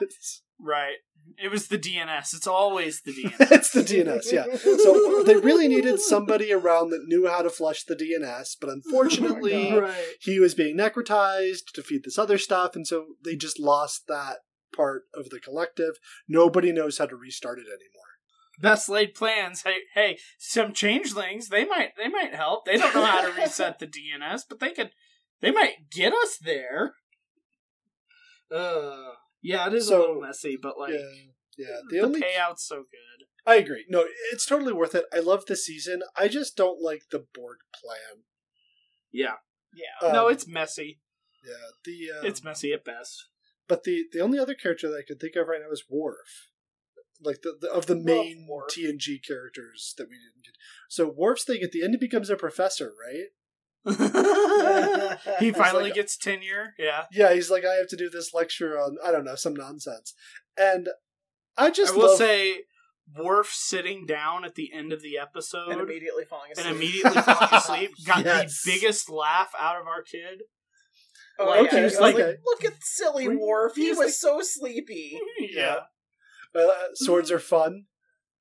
Right. It was the DNS. It's always the DNS. it's the DNS, yeah. So they really needed somebody around that knew how to flush the DNS, but oh unfortunately, God. right. he was being necrotized to feed this other stuff, and so they just lost that part of the collective. Nobody knows how to restart it anymore. Best laid plans. Hey, hey, some changelings. They might. They might help. They don't know how to reset the DNS, but they could. They might get us there. Uh, yeah, it is So, a little messy, but like yeah, yeah. The, the, only payout's so good. I agree. No, it's totally worth it. I love the season. I just don't like the Borg plan. Yeah. Yeah. no, Um, it's messy. yeah. The um, It's messy at best. But the the only other character that I could think of right now is Worf. Like the, the of the main Worf. TNG characters that we didn't get. So Worf's thing at the end he becomes a professor, right? he finally like- gets tenure. Yeah. Yeah, he's like, I have to do this lecture on I don't know, some nonsense. And I just I will love say, Worf sitting down at the end of the episode and immediately falling asleep. and immediately falling asleep got Yes. the biggest laugh out of our kid. Oh, Like, okay, he was okay. like, look at silly He's Worf. He like- was so sleepy. yeah. Uh, swords are fun.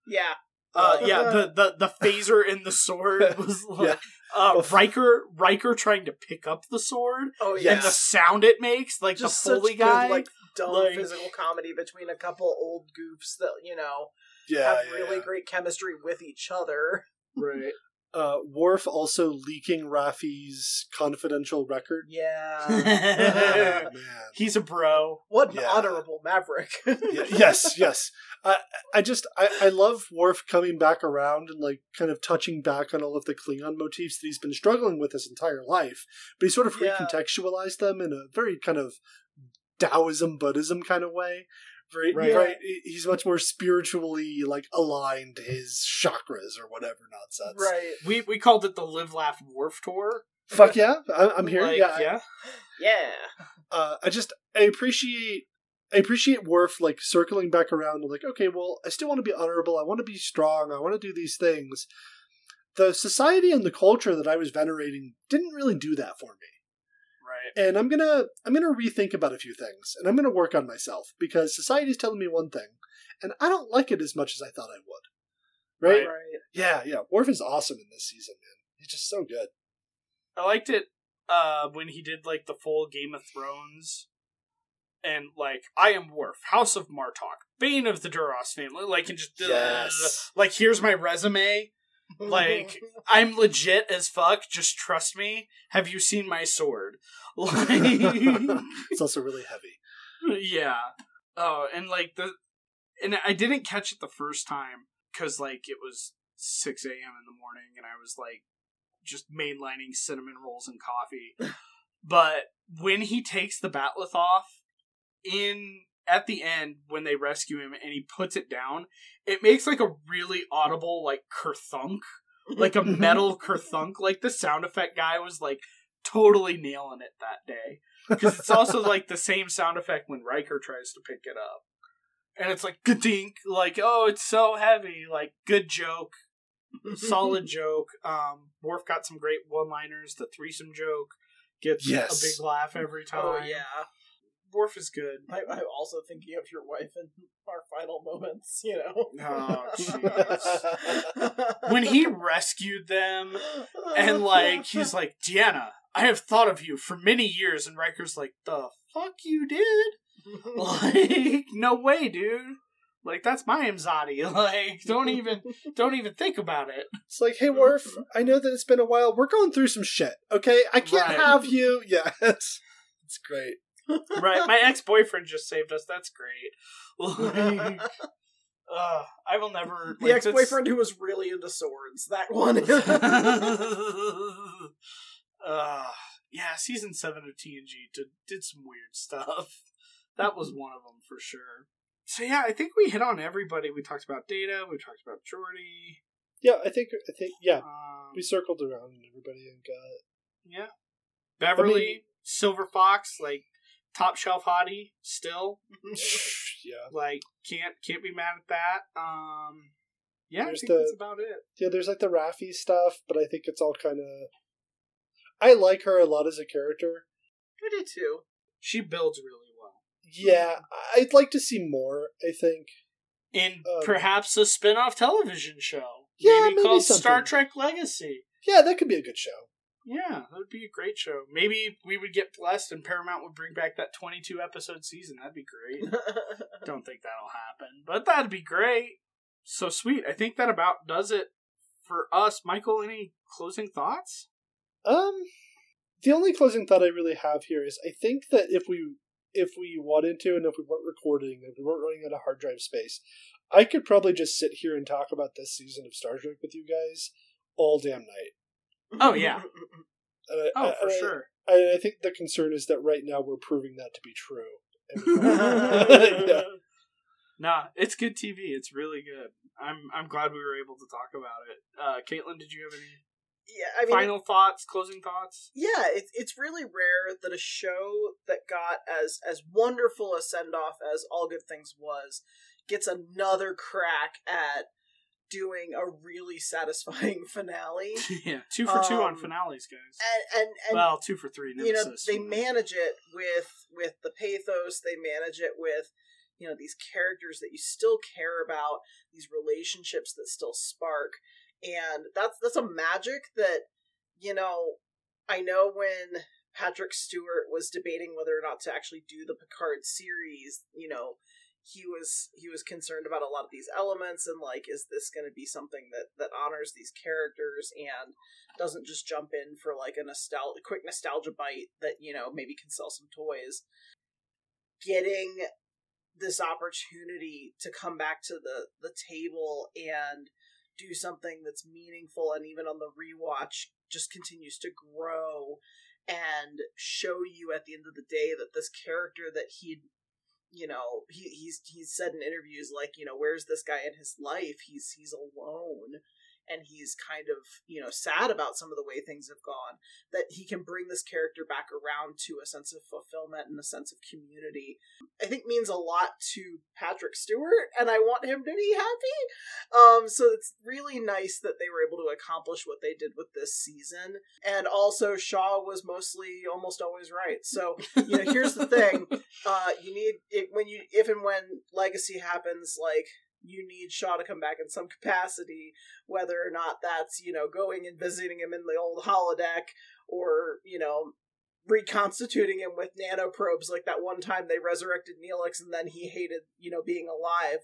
Yeah. Uh, yeah, the, the the phaser in the sword was like Yeah. uh, Riker Riker trying to pick up the sword Oh Yeah. and the sound it makes, like Just the Foley such guy. good, like dumb like- physical comedy between a couple old goofs that you know Yeah, have yeah, really yeah. great chemistry with each other. right. Uh, Worf also leaking Raffi's confidential record. Yeah. Oh, man. He's a bro. what an Yeah. honorable maverick. Yes, yes. I, I just, I, I love Worf coming back around and like kind of touching back on all of the Klingon motifs that he's been struggling with his entire life, but he sort of Yeah. recontextualized them in a very kind of Taoism, Buddhism kind of way. Right, Right. right. He- He's much more spiritually like aligned his chakras or whatever nonsense. right. We we called it the Live Laugh Worf Tour. Fuck yeah, I, I'm here. Like, yeah, yeah. Yeah. uh, I just I appreciate I appreciate Worf like circling back around and like, okay, well, I still want to be honorable. I want to be strong. I want to do these things. the society and the culture that I was venerating didn't really do that for me. And I'm gonna I'm gonna rethink about a few things, and I'm gonna work on myself because society's telling me one thing, and I don't like it as much as I thought I would. Right? right. Yeah, yeah. Worf is awesome in this season, man. He's just so good. I liked it uh when he did like the full Game of Thrones and like I am Worf, House of Martok, Bane of the Duras family, like and just Yes. like here's my resume. Like I'm legit as fuck, just trust me. Have you seen my sword? Like it's also really heavy. yeah. Oh, and like the and I didn't catch it the first time cuz like it was 6 a.m. in the morning and I was like just mainlining cinnamon rolls and coffee. but when he takes the bat'leth off in at the end when they rescue him and he puts it down, it makes like a really audible like kerthunk, like a metal kerthunk. Like the sound effect guy was like totally nailing it that day because it's also like the same sound effect when Riker tries to pick it up, and it's like gadink, like oh it's so heavy, like good joke, solid joke. Um, Worf got some great one-liners. The threesome joke gets Yes. a big laugh every time. Oh yeah. Worf is good. I, I'm also thinking of your wife in our final moments. You know. Oh, jeez. when he rescued them and like he's like Deanna, I have thought of you for many years, and Riker's like, the fuck you did? Like, no way, dude. Like that's my Imzadi. Like, don't even don't even think about it. It's like, hey, Worf, I know that it's been a while. We're going through some shit, okay? I can't Right. have you. Yeah, it's, it's great. Right. My ex boyfriend just saved us. That's great. Like, uh, I will never. the like, ex boyfriend who was really into swords. That one. uh, yeah, season seven of TNG did did some weird stuff. That was one of them for sure. So yeah, I think we hit on everybody. We talked about Data. We talked about Geordi. Yeah, I think, I think, yeah, Um, we circled around and everybody and got. yeah, Beverly, mean- Silver Fox, like top shelf hottie still. yeah, Like can't can't be mad at that. Um, yeah, There's I think the- that's about it. yeah. There's like the Raffi stuff, but I think it's all kind of. I like her a lot as a character. I do too. She builds really well. Yeah, I'd like to see more. I think. In Um, perhaps a spin-off television show. Yeah, maybe, maybe called something. Star Trek Legacy. Yeah, that could be a good show. Yeah, that would be a great show. Maybe we would get blessed and Paramount would bring back that 22 episode season. That'd be great. Don't think that'll happen, but that'd be great. So sweet. I think that about does it for us. Michael, any closing thoughts? Um, the only closing thought I really have here is I think that if we if we wanted to and if we weren't recording, if we weren't running out of hard drive space, I could probably just sit here and talk about this season of Star Trek with you guys all damn night. Oh, yeah. And I, Oh, I- for I- sure. I, I think the concern is that right now we're proving that to be true. Yeah. Nah, it's good TV. It's really good. I'm I'm glad we were able to talk about it. Uh, Caitlin, did you have any yeah, I mean, final thoughts, closing thoughts? yeah, it's it's really rare that a show that got as as wonderful a send off as All Good Things was gets another crack at doing a really satisfying finale. yeah, two for two on Um, finales, guys. And and, and well, two for three. you know Nemesis. they manage it with with the pathos they manage it with you know these characters that you still care about these relationships that still spark and that's that's a magic that you know i know when patrick stewart was debating whether or not to actually do the picard series you know he was he was concerned about a lot of these elements and like is this going to be something that that honors these characters and doesn't just jump in for like a nostalgia quick nostalgia bite that you know maybe can sell some toys. Getting this opportunity to come back to the the table and do something that's meaningful and even on the rewatch just continues to grow and show you at the end of the day that this character that he you know he he's he's said in interviews like you know where's this guy in his life? He's he's alone and he's kind of you know sad about some of the way things have gone that he can bring this character back around to a sense of fulfillment and a sense of community i think means a lot to patrick stewart and i want him to be happy. Um so it's really nice that they were able to accomplish what they did with this season. And also shaw was mostly almost always right. So you know here's the thing. Uh you need it when you if and when legacy happens like you need Shaw to come back in some capacity, whether or not that's, you know, going and visiting him in the old holodeck or, you know, reconstituting him with nanoprobes like that one time they resurrected Neelix and then he hated, you know, being alive.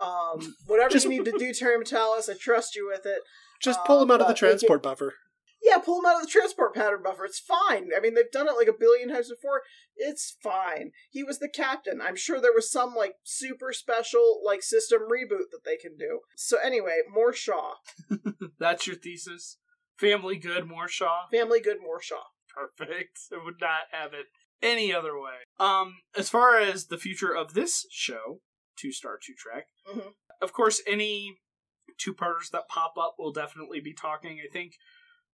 Um, whatever Just- you need to do, Terry Matalas, I trust you with it. Just pull him out of the Uh, but it- transport buffer. Yeah, pull him out of the transport pattern buffer. It's fine. I mean, they've done it like a billion times before. It's fine. He was the captain. I'm sure there was some like super special like system reboot that they can do. So anyway, more Shaw. That's your thesis. Family good, more Shaw. Family good, more Shaw. Perfect. I would not have it any other way. Um, as far as the future of this show, Two Star Two Track, Mhm. of course, any two parters that pop up will definitely be talking. I think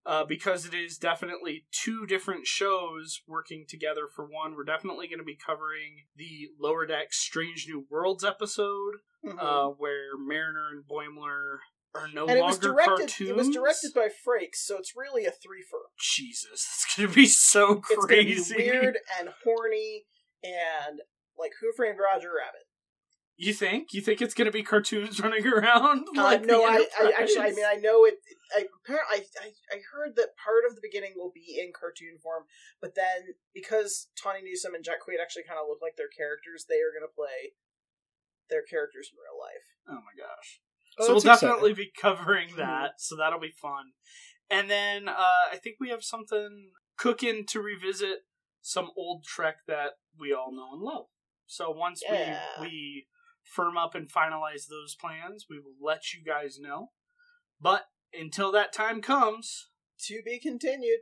uh, because it is definitely two different shows working together for one, we're definitely going to be covering the Lower Deck Strange New Worlds episode, Mhm. uh, where Mariner and Boimler are no and it longer was directed. cartoons. It was directed by Frakes, so it's really a threefer. Jesus, it's going to be so It's gonna be crazy. weird and horny and like Who Framed Roger Rabbit. You think? You think it's gonna be cartoons running around? Uh, no, I, I actually, I mean, I know it. I, appar- I, I, I heard that part of the beginning will be in cartoon form, but then because Tawny Newsome and Jack Quaid actually kind of look like their characters, they are going to play their characters in real life. Oh my gosh! Oh, so we'll that's exciting. definitely be covering that. So that'll be fun. And then uh, I think we have something cooking to revisit some old Trek that we all know and love. So once Yeah. we we firm up and finalize those plans, we will let you guys know. But until that time comes, To be continued.